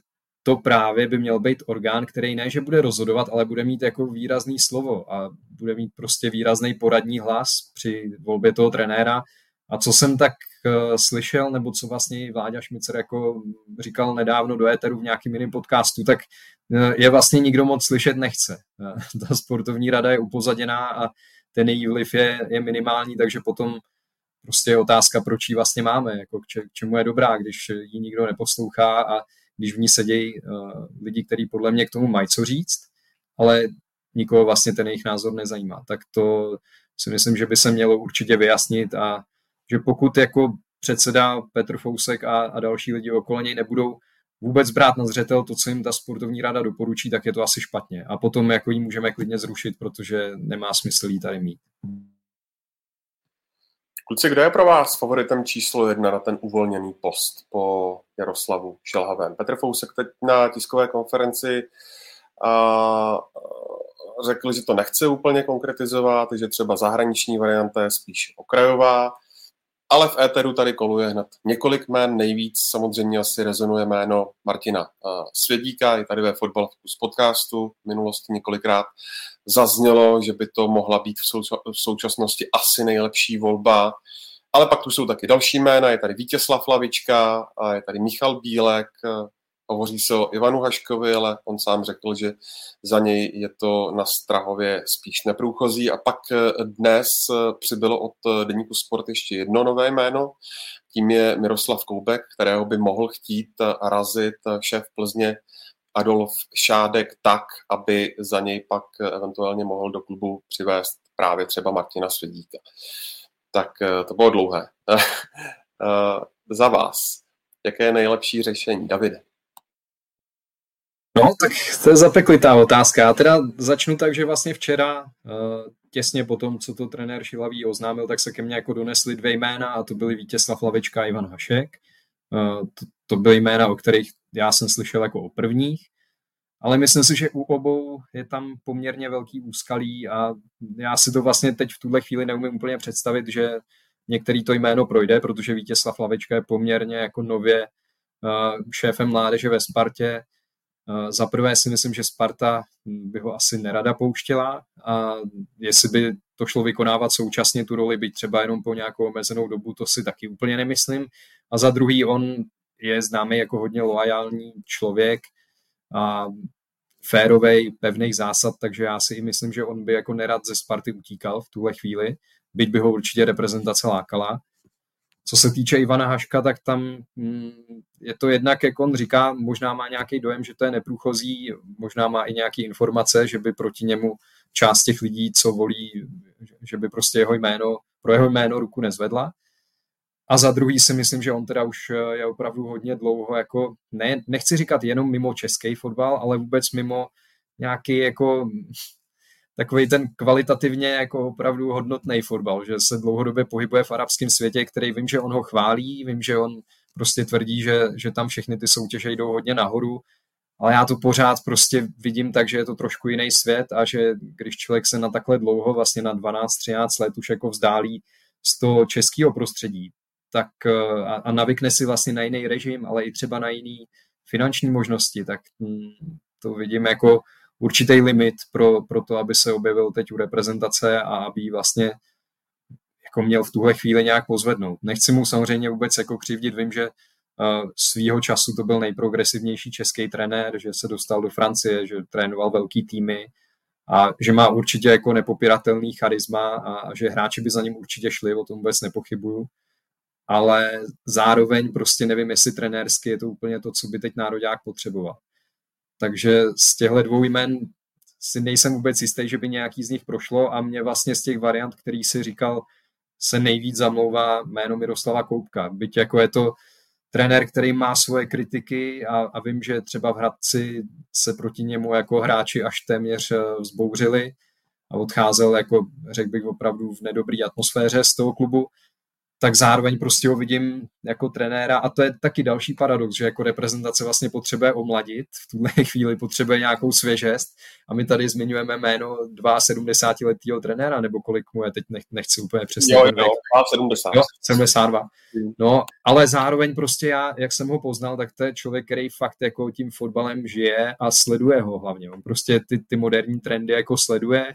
to právě by měl být orgán, který ne, že bude rozhodovat, ale bude mít jako výrazný slovo a bude mít prostě výrazný poradní hlas při volbě toho trenéra. A co jsem tak uh, slyšel, nebo co vlastně Vláďa Šmicer jako říkal nedávno do éteru v nějakým jiném podcastu, tak uh, je vlastně nikdo moc slyšet nechce. Uh, ta sportovní rada je upozaděná a ten její vliv je, je minimální, takže potom prostě je otázka, proč ji vlastně máme, jako k čemu je dobrá, když ji nikdo neposlouchá a když v ní sedějí uh, lidi, kteří podle mě k tomu mají co říct, ale nikoho vlastně ten jejich názor nezajímá. Tak to si myslím, že by se mělo určitě vyjasnit a že pokud jako předseda Petr Fousek a, a další lidi okolo něj nebudou vůbec brát na zřetel to, co jim ta sportovní rada doporučí, tak je to asi špatně. A potom jako ji můžeme klidně zrušit, protože nemá smysl jí tady mít. Kluci, kdo je pro vás favoritem číslo jedna na ten uvolněný post po Jaroslavu Šelhavém? Petr Fousek teď na tiskové konferenci a řekl, že to nechce úplně konkretizovat, že třeba zahraniční varianta je spíš okrajová, ale v éteru tady koluje hned několik jmén, nejvíc samozřejmě asi rezonuje jméno Martina Svědíka, je tady ve Fotbal Focus podcastu, v minulosti několikrát zaznělo, že by to mohla být v současnosti asi nejlepší volba, ale pak tu jsou taky další jména, je tady Vítězslav Lavička, a je tady Michal Bílek, Hovoří se o Ivanu Haškovi, ale on sám řekl, že za něj je to na Strahově spíš neprůchozí. A pak dnes přibylo od Deníku Sport ještě jedno nové jméno, tím je Miroslav Koubek, kterého by mohl chtít razit šéf Plzně Adolf Šádek tak, aby za něj pak eventuálně mohl do klubu přivést právě třeba Martina Svědíka. Tak eh, to bylo dlouhé. [laughs] Eh, za vás, jaké je nejlepší řešení? Davide. No, tak to je zapeklitá otázka. Já teda začnu tak, že vlastně včera, eh, těsně po tom, co to trenér Šilavý oznámil, tak se ke mně jako donesly dvě jména a to byly Vítězslav Lavečka a Ivan Hašek. To, to byly jména, o kterých já jsem slyšel jako o prvních, ale myslím si, že u obou je tam poměrně velký úskalí a já si to vlastně teď v tuhle chvíli neumím úplně představit, že některý to jméno projde, protože Vítězslav Lavečka je poměrně jako nově uh, šéfem mládeže ve Spartě. Uh, za prvé si myslím, že Sparta by ho asi nerada pouštěla a jestli by to šlo vykonávat současně tu roli, byť třeba jenom po nějakou omezenou dobu, to si taky úplně nemyslím. A za druhý, on je známý jako hodně loajální člověk a férovej, pevných zásad, takže já si i myslím, že on by jako nerad ze Sparty utíkal v tuhle chvíli, byť by ho určitě reprezentace lákala. Co se týče Ivana Haška, tak tam mm, je to jednak, jak on říká, možná má nějaký dojem, že to je neprůchozí, možná má i nějaké informace, že by proti němu část těch lidí, co volí, že by prostě jeho jméno, pro jeho jméno ruku nezvedla. A za druhý si myslím, že on teda už je opravdu hodně dlouho, jako ne, nechci říkat jenom mimo český fotbal, ale vůbec mimo nějaký jako takový ten kvalitativně jako opravdu hodnotný fotbal, že se dlouhodobě pohybuje v arabském světě, který vím, že on ho chválí, vím, že on prostě tvrdí, že, že tam všechny ty soutěže jdou hodně nahoru, ale já to pořád prostě vidím tak, že je to trošku jiný svět a že když člověk se na takhle dlouho, vlastně na 12-13 let už jako vzdálí z toho českého prostředí, tak eh, a, a navykne si vlastně na jiný režim, ale i třeba na jiný finanční možnosti, tak hm, to vidím jako určitý limit pro, pro to, aby se objevil teď u reprezentace a aby vlastně jako měl v tuhle chvíli nějak pozvednout. Nechci mu samozřejmě vůbec jako křivdit, vím, že uh, svýho času to byl nejprogresivnější český trenér, že se dostal do Francie, že trénoval velký týmy a že má určitě jako nepopiratelný charisma a, a že hráči by za ním určitě šli, o tom vůbec nepochybuju ale zároveň prostě nevím, jestli trenérsky je to úplně to, co by teď národák potřeboval. Takže z těchto dvou jmen si nejsem vůbec jistý, že by nějaký z nich prošlo a mě vlastně z těch variant, který si říkal, se nejvíc zamlouvá jméno Miroslava Koupka. Byť jako je to trenér, který má svoje kritiky a, a vím, že třeba v Hradci se proti němu jako hráči až téměř eh, vzbouřili a odcházel jako, řekl bych, opravdu v nedobrý atmosféře z toho klubu, tak zároveň prostě ho vidím jako trenéra a to je taky další paradox, že jako reprezentace vlastně potřebuje omladit, v tuhle [laughs] chvíli potřebuje nějakou svěžest a my tady zmiňujeme jméno 72 letého trenéra, nebo kolik mu je, teď nechci úplně přesně. Jo, jo, 70. Jo, 72. Hmm. No, ale zároveň prostě já, jak jsem ho poznal, tak to je člověk, který fakt jako tím fotbalem žije a sleduje ho hlavně. On prostě ty, ty moderní trendy jako sleduje,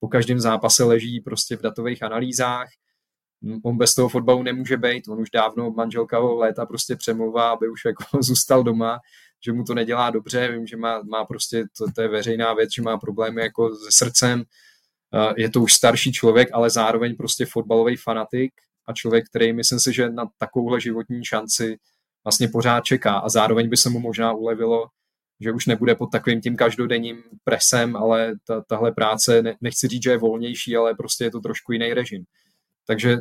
po každém zápase leží prostě v datových analýzách, on bez toho fotbalu nemůže být, on už dávno manželka ho léta prostě přemlouvá, aby už jako [laughs] zůstal doma, že mu to nedělá dobře, vím, že má, má prostě, to, to je veřejná věc, že má problémy jako se srdcem, je to už starší člověk, ale zároveň prostě fotbalový fanatik a člověk, který myslím si, že na takovouhle životní šanci vlastně pořád čeká. A zároveň by se mu možná ulevilo, že už nebude pod takovým tím každodenním presem, ale ta, tahle práce, ne, nechci říct, že je volnější, ale prostě je to trošku jiný režim. Takže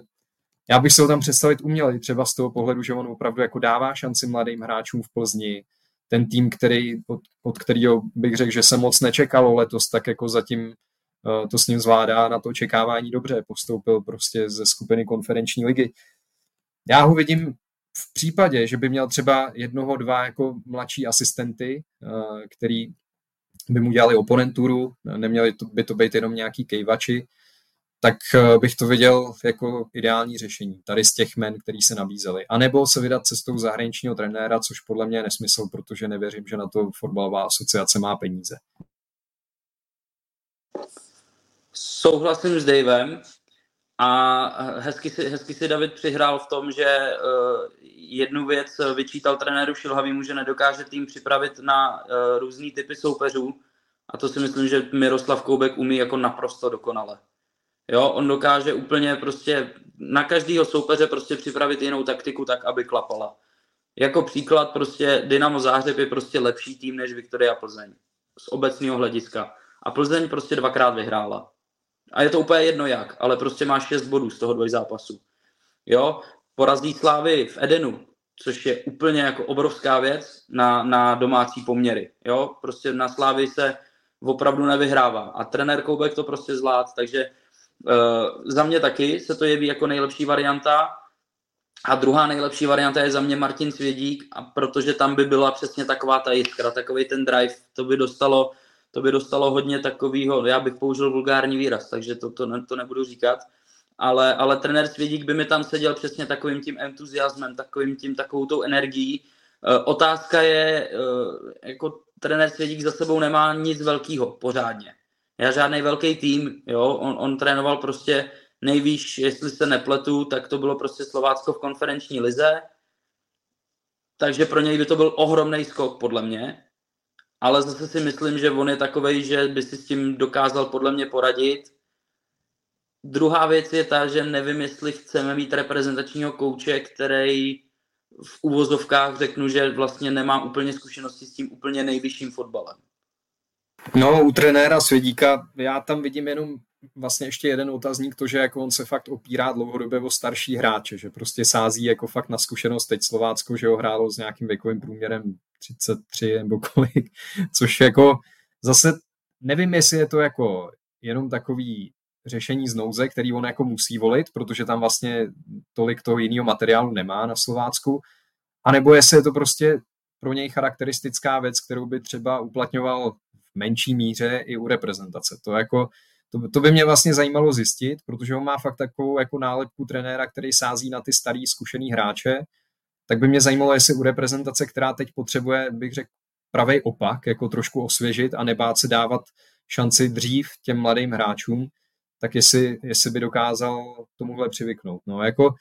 já bych se ho tam představit uměl, třeba z toho pohledu, že on opravdu jako dává šanci mladým hráčům v Plzni. Ten tým, který, od, od kterého bych řekl, že se moc nečekalo letos, tak jako zatím uh, to s ním zvládá na to očekávání dobře. Postoupil prostě ze skupiny konferenční ligy. Já ho vidím v případě, že by měl třeba jednoho, dva jako mladší asistenty, uh, který by mu dělali oponenturu, neměli to, by to být jenom nějaký kejvači, tak eh, bych to viděl jako ideální řešení tady z těch men, který se nabízeli. A nebo se vydat cestou zahraničního trenéra, což podle mě je nesmysl, protože nevěřím, že na to fotbalová asociace má peníze. Souhlasím s Davem. A hezky si, hezky si David přihrál v tom, že uh, jednu věc vyčítal trenéru Šilhavýmu, že nedokáže tým připravit na uh, různý typy soupeřů. A to si myslím, že Miroslav Koubek umí jako naprosto dokonale. Jo, on dokáže úplně prostě na každého soupeře prostě připravit jinou taktiku tak, aby klapala. Jako příklad prostě Dynamo Záhřeb je prostě lepší tým než Viktoria Plzeň. Z obecného hlediska. A Plzeň prostě dvakrát vyhrála. A je to úplně jedno jak, ale prostě má 6 bodů z toho dvoj zápasu. Jo, porazí Slávy v Edenu, což je úplně jako obrovská věc na, na domácí poměry. Jo, prostě na Slávy se opravdu nevyhrává. A trenér Koubek to prostě zvlád, takže uh, za mě taky se to jeví jako nejlepší varianta. A druhá nejlepší varianta je za mě Martin Svědík, a protože tam by byla přesně taková ta jiskra, takový ten drive, to by dostalo to by dostalo hodně takového, já bych použil vulgární výraz, takže to, to, ne, to nebudu říkat, ale, ale trenér Svědík by mi tam seděl přesně takovým tím entuziasmem, takovým tím, takovou tou energií. E, otázka je, e, jako trenér Svědík za sebou nemá nic velkého pořádně. Já žádný velký tým, jo, on, on trénoval prostě nejvýš, jestli se nepletu, tak to bylo prostě Slovácko v konferenční lize, takže pro něj by to byl ohromný skok, podle mě ale zase si myslím, že on je takový, že by si s tím dokázal podle mě poradit. Druhá věc je ta, že nevím, jestli chceme mít reprezentačního kouče, který v uvozovkách řeknu, že vlastně nemá úplně zkušenosti s tím úplně nejvyšším fotbalem. No, u trenéra Svědíka já tam vidím jenom vlastně ještě jeden otazník, to, že jako on se fakt opírá dlouhodobě o starší hráče, že prostě sází jako fakt na zkušenost teď Slovácko, že ho hrálo s nějakým věkovým průměrem 33 nebo kolik, což jako zase nevím, jestli je to jako jenom takový řešení z nouze, který on jako musí volit, protože tam vlastně tolik toho jiného materiálu nemá na Slovácku, anebo jestli je to prostě pro něj charakteristická věc, kterou by třeba uplatňoval menší míře i u reprezentace. To jako to, to by mě vlastně zajímalo zjistit, protože on má fakt takovou jako nálepku trenéra, který sází na ty starý zkušený hráče, tak by mě zajímalo, jestli u reprezentace, která teď potřebuje, bych řekl, pravý opak, jako trošku osvěžit a nebát se dávat šanci dřív těm mladým hráčům, tak jestli, jestli by dokázal tomuhle přivyknout. No, jako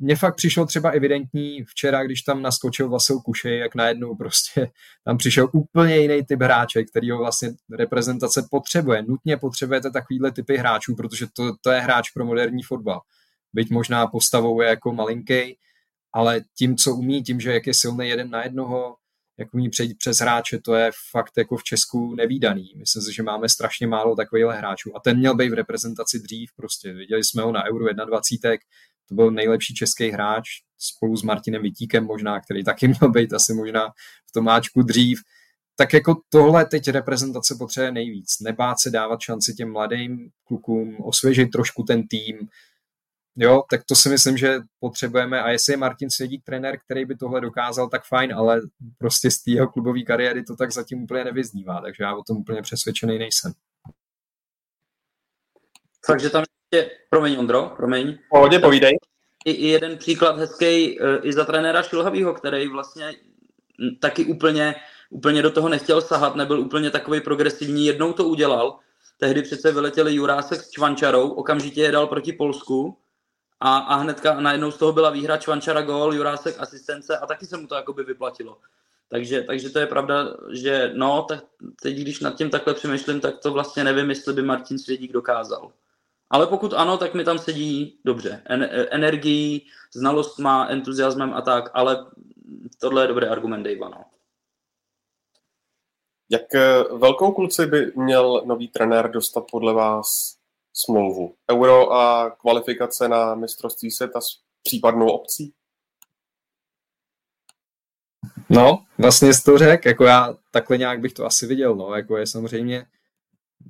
mně fakt přišlo třeba evidentní včera, když tam naskočil Vasil Kušej, jak najednou prostě tam přišel úplně jiný typ hráče, který ho vlastně reprezentace potřebuje. Nutně potřebujete takovýhle typy hráčů, protože to, to je hráč pro moderní fotbal. Byť možná postavou je jako malinký, ale tím, co umí, tím, že jak je silný jeden na jednoho, jak umí přejít přes hráče, to je fakt jako v Česku nevýdaný. Myslím si, že máme strašně málo takových hráčů. A ten měl být v reprezentaci dřív, prostě viděli jsme ho na Euro 21, to byl nejlepší český hráč spolu s Martinem Vitíkem možná, který taky měl být asi možná v Tomáčku dřív. Tak jako tohle teď reprezentace potřebuje nejvíc. Nebát se dávat šanci těm mladým klukům, osvěžit trošku ten tým, Jo, tak to si myslím, že potřebujeme a jestli je Martin Svědík trenér, který by tohle dokázal, tak fajn, ale prostě z té jeho klubové kariéry to tak zatím úplně nevyznívá, takže já o tom úplně přesvědčený nejsem. Takže tam promiň Ondro, promiň. Pohodě, povídej. I, I jeden příklad hezký e, i za trenéra Šilhavýho, který vlastně taky úplně, úplně do toho nechtěl sahat, nebyl úplně takový progresivní, jednou to udělal, tehdy přece vyletěli Jurásek s Čvančarou, okamžitě je dal proti Polsku a, a hnedka najednou z toho byla výhra Čvančara gol, Jurásek asistence a taky se mu to jakoby vyplatilo. Takže, takže to je pravda, že no, tak teď když nad tím takhle přemýšlím, tak to vlastně nevím, jestli by Martin Svědík dokázal. Ale pokud ano, tak mi tam sedí dobře. En, energií, znalost má, entuziasmem a tak, ale tohle je dobrý argument Dave, no. Jak eh, velkou kluci by měl nový trenér dostat podle vás smlouvu? Euro a kvalifikace na mistrovství světa s případnou obcí? No, vlastně jsi to řekl, jako já takhle nějak bych to asi viděl, no, jako je samozřejmě,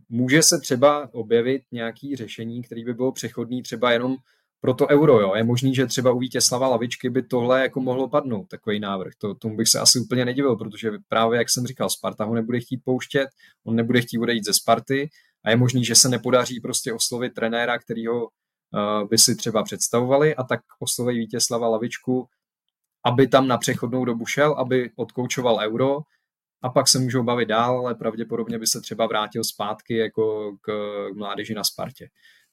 může se třeba objevit nějaký řešení, který by bylo přechodný třeba jenom pro to euro, jo. Je možný, že třeba u Vítězslava Lavičky by tohle jako mohlo padnout, takový návrh. To, tomu bych se asi úplně nedivil, protože právě, jak jsem říkal, Sparta ho nebude chtít pouštět, on nebude chtít odejít ze Sparty a je možný, že se nepodaří prostě oslovit trenéra, kterýho uh, by si třeba představovali a tak osloví Vítězslava Lavičku, aby tam na přechodnou dobu šel, aby odkoučoval euro a pak se můžou bavit dál, ale pravděpodobně by se třeba vrátil zpátky jako k, mládeži na Spartě.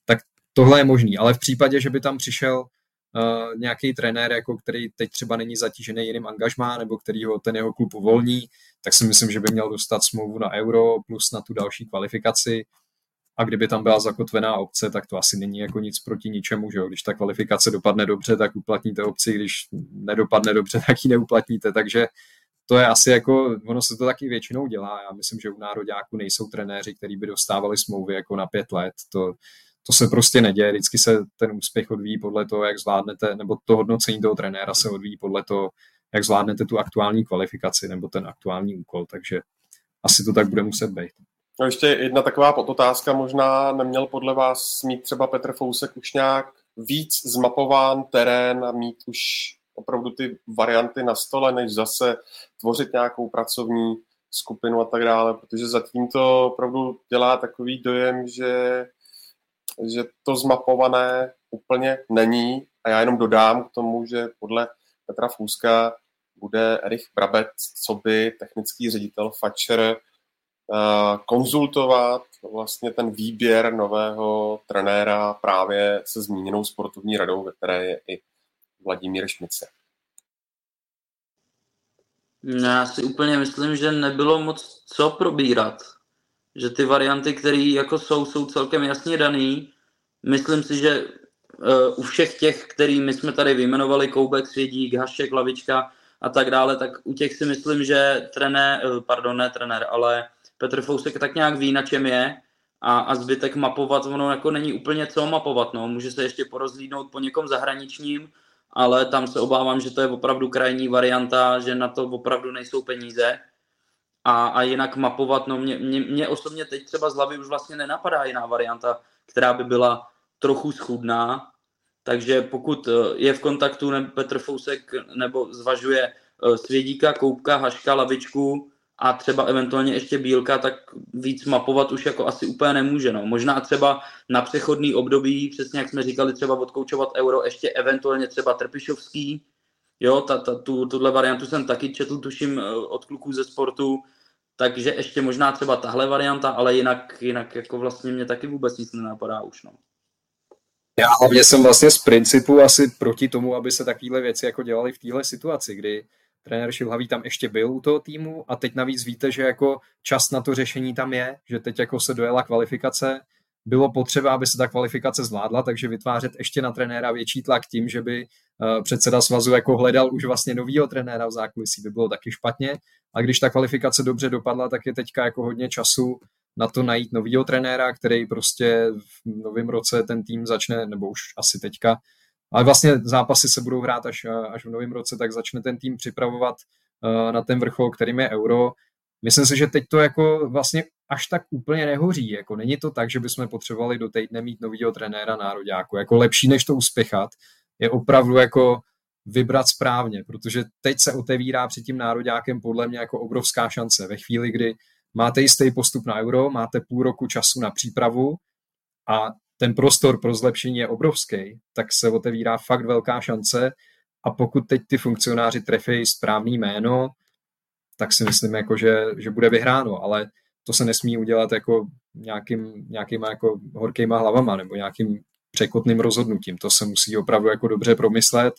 Tak tohle je možný, ale v případě, že by tam přišel uh, nějaký trenér, jako který teď třeba není zatížený jiným angažmá, nebo který ho ten jeho klub uvolní, tak si myslím, že by měl dostat smlouvu na euro plus na tu další kvalifikaci. A kdyby tam byla zakotvená obce, tak to asi není jako nic proti ničemu, že jo? Když ta kvalifikace dopadne dobře, tak uplatníte obci, když nedopadne dobře, [laughs] tak ji neuplatníte. Takže to je asi jako, ono se to taky většinou dělá. Já myslím, že u nároďáku nejsou trenéři, kteří by dostávali smlouvy jako na pět let. To, to se prostě neděje. Vždycky se ten úspěch odvíjí podle toho, jak zvládnete, nebo to hodnocení toho trenéra se odvíjí podle toho, jak zvládnete tu aktuální kvalifikaci nebo ten aktuální úkol. Takže asi to tak bude muset být. No ještě jedna taková podotázka, možná neměl podle vás mít třeba Petr Fousek už nějak víc zmapován terén a mít už opravdu ty varianty na stole, než zase tvořit nějakou pracovní skupinu a tak dále, protože zatím to opravdu dělá takový dojem, že, že to zmapované úplně není. A já jenom dodám k tomu, že podle Petra Fůzka bude Erich Brabec, co by technický ředitel Fatcher, eh, konzultovat vlastně ten výběr nového trenéra právě se zmíněnou sportovní radou, ve které je i Vladimír Šmice. Já si úplně myslím, že nebylo moc co probírat. Že ty varianty, které jako jsou, jsou celkem jasně daný. Myslím si, že uh, u všech těch, který my jsme tady vyjmenovali, Koubek, Svědík, Hašek, Lavička a tak dále, tak u těch si myslím, že trenér, uh, pardon, ne trenér, ale Petr Fousek tak nějak ví, na čem je a, a zbytek mapovat, ono jako není úplně co mapovat, no. Může se ještě porozlídnout po někom zahraničním, ale tam se obávám, že to je opravdu krajní varianta, že na to opravdu nejsou peníze. A, a jinak mapovat, no mě, mě, mě osobně teď třeba z hlavy už vlastně nenapadá jiná varianta, která by byla trochu schudná, takže pokud eh, je v kontaktu Petr Fousek nebo zvažuje eh, Svědíka, Koupka, Haška, Lavičku, a třeba eventuálně ještě Bílka, tak víc mapovat už jako asi úplně nemůže. No. Možná třeba na přechodný období, přesně jak jsme říkali, třeba odkoučovat euro, ještě eventuálně třeba Trpišovský, jo, ta, ta, tu, tuhle variantu jsem taky četl, tuším, eh, od kluků ze sportu, takže ještě možná třeba tahle varianta, ale jinak, jinak jako vlastně mě taky vůbec nic nenapadá už, no. Já hlavně jsem vlastně z principu asi proti tomu, aby se takovéhle věci jako dělaly v téhle situaci, kdy trenér Šilhavý tam ještě byl u toho týmu a teď navíc víte, že jako čas na to řešení tam je, že teď jako se dojela kvalifikace, bylo potřeba, aby se ta kvalifikace zvládla, takže vytvářet ještě na trenéra větší tlak tím, že by eh, předseda svazu jako hledal už vlastně novýho trenéra v zákulisí, by bylo taky špatně. A když ta kvalifikace dobře dopadla, tak je teďka jako hodně času na to najít novýho trenéra, který prostě v novém roce ten tým začne, nebo už asi teďka, ale vlastně zápasy se budou hrát až, až v novém roce, tak začne ten tým připravovat uh, na ten vrchol, kterým je euro. Myslím si, že teď to jako vlastně až tak úplně nehoří. Jako není to tak, že bychom potřebovali do týdne mít novýho trenéra nároďáku. Jako lepší, než to uspěchat, je opravdu jako vybrat správně, protože teď se otevírá před tím nároďákem podle mě jako obrovská šance. Ve chvíli, kdy máte jistý postup na euro, máte půl roku času na přípravu a ten prostor pro zlepšení je obrovský, tak se otevírá fakt velká šance a pokud teď ty funkcionáři trefí správný jméno, tak si myslím, jako, že, že bude vyhráno, ale to se nesmí udělat jako nějakým, nějakýma jako horkýma hlavama nebo nějakým překotným rozhodnutím. To se musí opravdu jako dobře promyslet.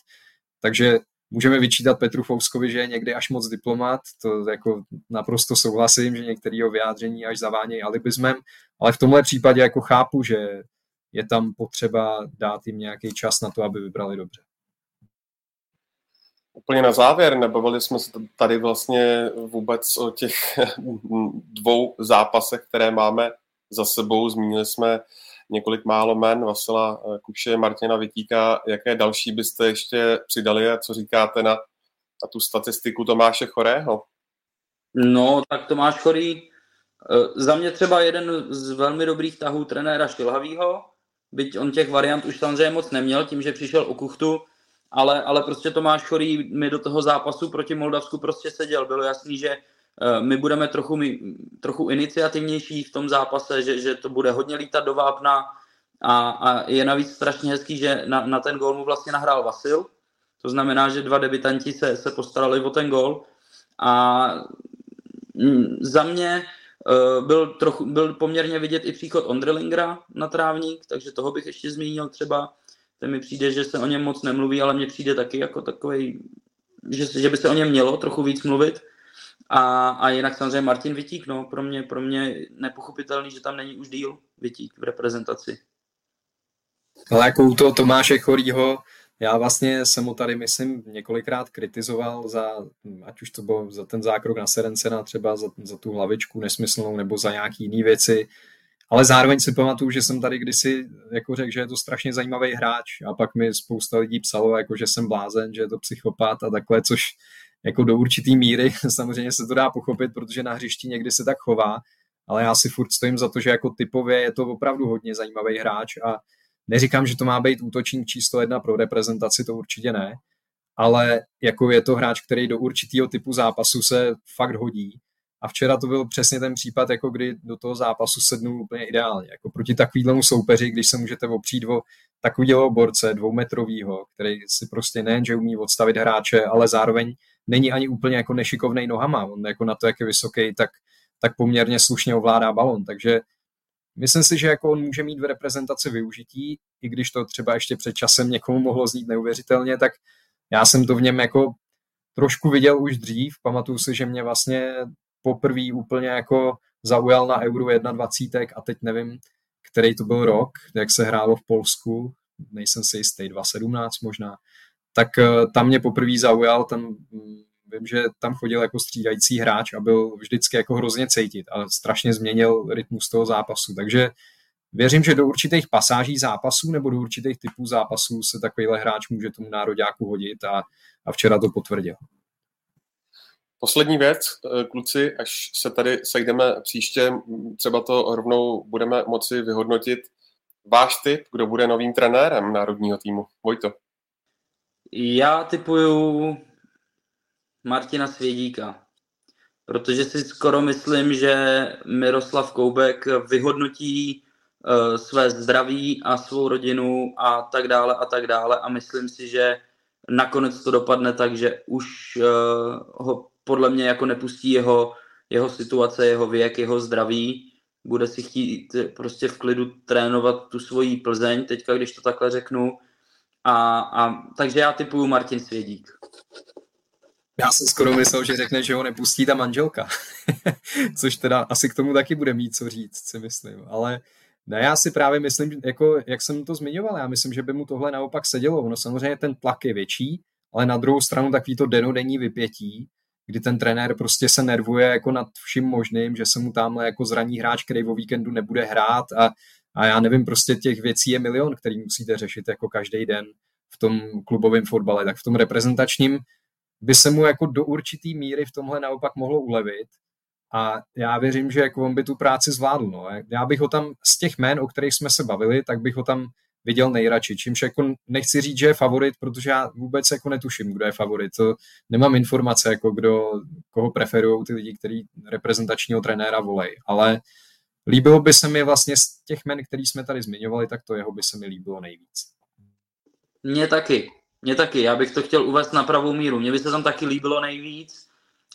Takže můžeme vyčítat Petru Fouskovi, že je někdy až moc diplomat, to jako naprosto souhlasím, že některého vyjádření až zavánějí alibismem, ale v tomhle případě jako chápu, že je tam potřeba dát jim nějaký čas na to, aby vybrali dobře. Úplně na závěr, nebavili jsme se tady vlastně vůbec o těch [laughs] dvou zápasech, které máme za sebou. Zmínili jsme několik málo men, Vasila Kuše, Martina Vytíka. Jaké další byste ještě přidali a co říkáte na, na tu statistiku Tomáše Chorého? No, tak Tomáš Chorý, eh, za mě třeba jeden z velmi dobrých tahů trenéra Šilhavýho, byť on těch variant už samozřejmě moc neměl tím, že přišel o kuchtu, ale, ale prostě Tomáš Chorý mi do toho zápasu proti Moldavsku prostě seděl. Bylo jasný, že eh, my budeme trochu, my, trochu iniciativnější v tom zápase, že, že to bude hodně lítat do vápna. A, a je navíc strašně hezký, že na, na ten gól mu vlastně nahrál Vasil, to znamená, že dva debitanti se, se postarali o ten gól. A mm, za mě byl, trochu, byl poměrně vidět i příchod Ondrelingra na trávník, takže toho bych ještě zmínil třeba. Ten mi přijde, že se o něm moc nemluví, ale mně přijde taky jako takový, že, že by se o něm mělo trochu víc mluvit. A, a jinak samozřejmě Martin Vitík, no, pro mě, pro mě nepochopitelný, že tam není už díl Vitík v reprezentaci. Ale jako u toho Tomáše Chorýho, já vlastně jsem ho tady, myslím, několikrát kritizoval za, ať už to bylo za ten zákrok na Serencena, třeba za, za tu hlavičku nesmyslnou, nebo za nějaký jiné věci, ale zároveň si pamatuju, že jsem tady kdysi jako řekl, že je to strašně zajímavý hráč a pak mi spousta lidí psalo, jako že jsem blázen, že je to psychopat a takhle, což jako do určitý míry [laughs] samozřejmě se to dá pochopit, protože na hřišti někdy se tak chová, ale já si furt stojím za to, že jako typově je to opravdu hodně zajímavý hráč a Neříkám, že to má být útočník číslo jedna pro reprezentaci, to určitě ne, ale jako je to hráč, který do určitého typu zápasu se fakt hodí. A včera to byl přesně ten případ, jako kdy do toho zápasu sednul úplně ideálně. Jako proti takovému soupeři, když se můžete opřít o takového borce dvoumetrovýho, který si prostě nejen, že umí odstavit hráče, ale zároveň není ani úplně jako nešikovnej nohama. On jako na to, jak je vysoký, tak, tak poměrně slušně ovládá balon. Takže Myslím si, že jako on může mít v reprezentaci využití, i když to třeba ještě před časem někomu mohlo znít neuvěřitelně, tak já jsem to v něm jako trošku viděl už dřív. Pamatuju si, že mě vlastně poprvé úplně jako zaujal na Euro 21 a teď nevím, který to byl rok, jak se hrálo v Polsku, nejsem si jistý, 2017 možná, tak eh, tam mě poprvé zaujal, tam mm, Vím, že tam chodil jako střídající hráč a byl vždycky jako hrozně cítit a strašně změnil rytmus toho zápasu. Takže věřím, že do určitých pasáží zápasů nebo do určitých typů zápasů se takovýhle hráč může tomu nároďáku hodit a, a včera to potvrdil. Poslední věc, eh, kluci, až se tady sejdeme příště, třeba to rovnou budeme moci vyhodnotit. Váš typ, kdo bude novým trenérem národního týmu? Vojto. Já typuju Martina Svědíka. Protože si skoro myslím, že Miroslav Koubek vyhodnotí uh, své zdraví a svou rodinu a tak dále a tak dále a myslím si, že nakonec to dopadne tak, že už uh, ho podle mě jako nepustí jeho, jeho situace, jeho věk, jeho zdraví. Bude si chtít prostě v klidu trénovat tu svoji Plzeň, teďka když to takhle řeknu. A, a takže já typuju Martin Svědík. Já jsem skoro myslel, že řekne, že ho nepustí ta manželka. [laughs] Což teda asi k tomu taky bude mít co říct, si myslím. Ale ne, já si právě myslím, jako, jak jsem to zmiňoval, já myslím, že by mu tohle naopak sedělo. No samozřejmě ten tlak je větší, ale na druhou stranu takový to denodenní vypětí, kdy ten trenér prostě se nervuje jako nad vším možným, že se mu tamhle jako zraní hráč, který o víkendu nebude hrát a, a já nevím, prostě těch věcí je milion, který musíte řešit jako každý den v tom klubovém fotbale, tak v tom reprezentačním by se mu jako do určitý míry v tomhle naopak mohlo ulevit. A já věřím, že jako on by tu práci zvládl. No. Já bych ho tam z těch jmén, o kterých jsme se bavili, tak bych ho tam viděl nejradši. Čímž jako nechci říct, že je favorit, protože já vůbec jako netuším, kdo je favorit. To nemám informace, jako kdo, koho preferují ty lidi, kteří reprezentačního trenéra volej. Ale líbilo by se mi vlastně z těch jmen, který jsme tady zmiňovali, tak to jeho by se mi líbilo nejvíc. Mně taky. Mně taky, já bych to chtěl uvést na pravou míru. Mně by se tam taky líbilo nejvíc,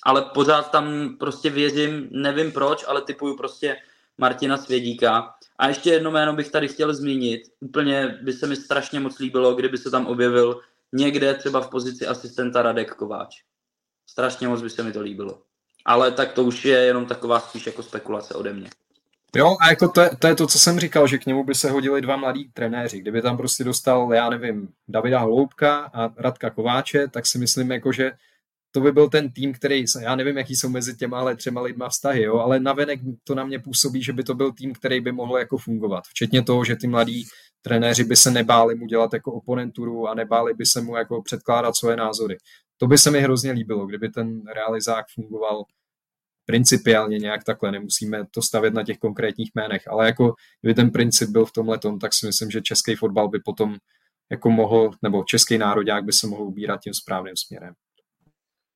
ale pořád tam prostě věřím, nevím proč, ale typuju prostě Martina Svědíka. A ještě jedno jméno bych tady chtěl zmínit. Úplně by se mi strašně moc líbilo, kdyby se tam objevil někde třeba v pozici asistenta Radek Kováč. Strašně moc by se mi to líbilo. Ale tak to už je jenom taková spíš jako spekulace ode mě. Jo, a jako to, je, to je to, co jsem říkal, že k němu by se hodili dva mladí trenéři. Kdyby tam prostě dostal, já nevím, Davida Holoubka a Radka Kováče, tak si myslím, jako, že to by byl ten tým, který, já nevím, jaký jsou mezi těma ale třema lidma vztahy, jo, ale navenek to na mě působí, že by to byl tým, který by mohl jako fungovat. Včetně toho, že ty mladí trenéři by se nebáli mu dělat jako oponenturu a nebáli by se mu jako předkládat svoje názory. To by se mi hrozně líbilo, kdyby ten realizák fungoval principiálně nějak takhle, nemusíme to stavět na těch konkrétních jménech, ale jako kdyby ten princip byl v tomhle tak si myslím, že český fotbal by potom jako mohl, nebo český národák by se mohl ubírat tím správným směrem.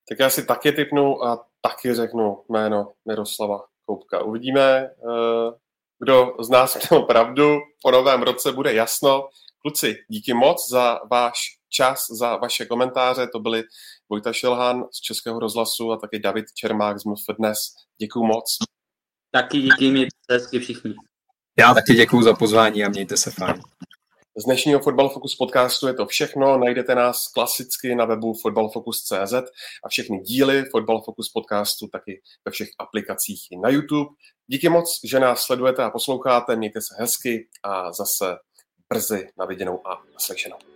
Tak já si taky typnu a taky řeknu jméno Miroslava Koupka. Uvidíme, eh, kdo z nás měl pravdu. Po novém roce bude jasno. Kluci, díky moc za váš čas, za vaše komentáře. To byly Vojta Šilhan z Českého rozhlasu a taky David Čermák z MF Dnes. Děkuji moc. Taky díky, mějte se hezky všichni. Já taky děkuji za pozvání a mějte se fajn. Z dnešního Football Focus podcastu je to všechno. Najdete nás klasicky na webu footballfocus.cz a všechny díly Football Focus podcastu taky ve všech aplikacích i na YouTube. Díky moc, že nás sledujete a posloucháte. Mějte se hezky a zase brzy na viděnou a naslyšenou.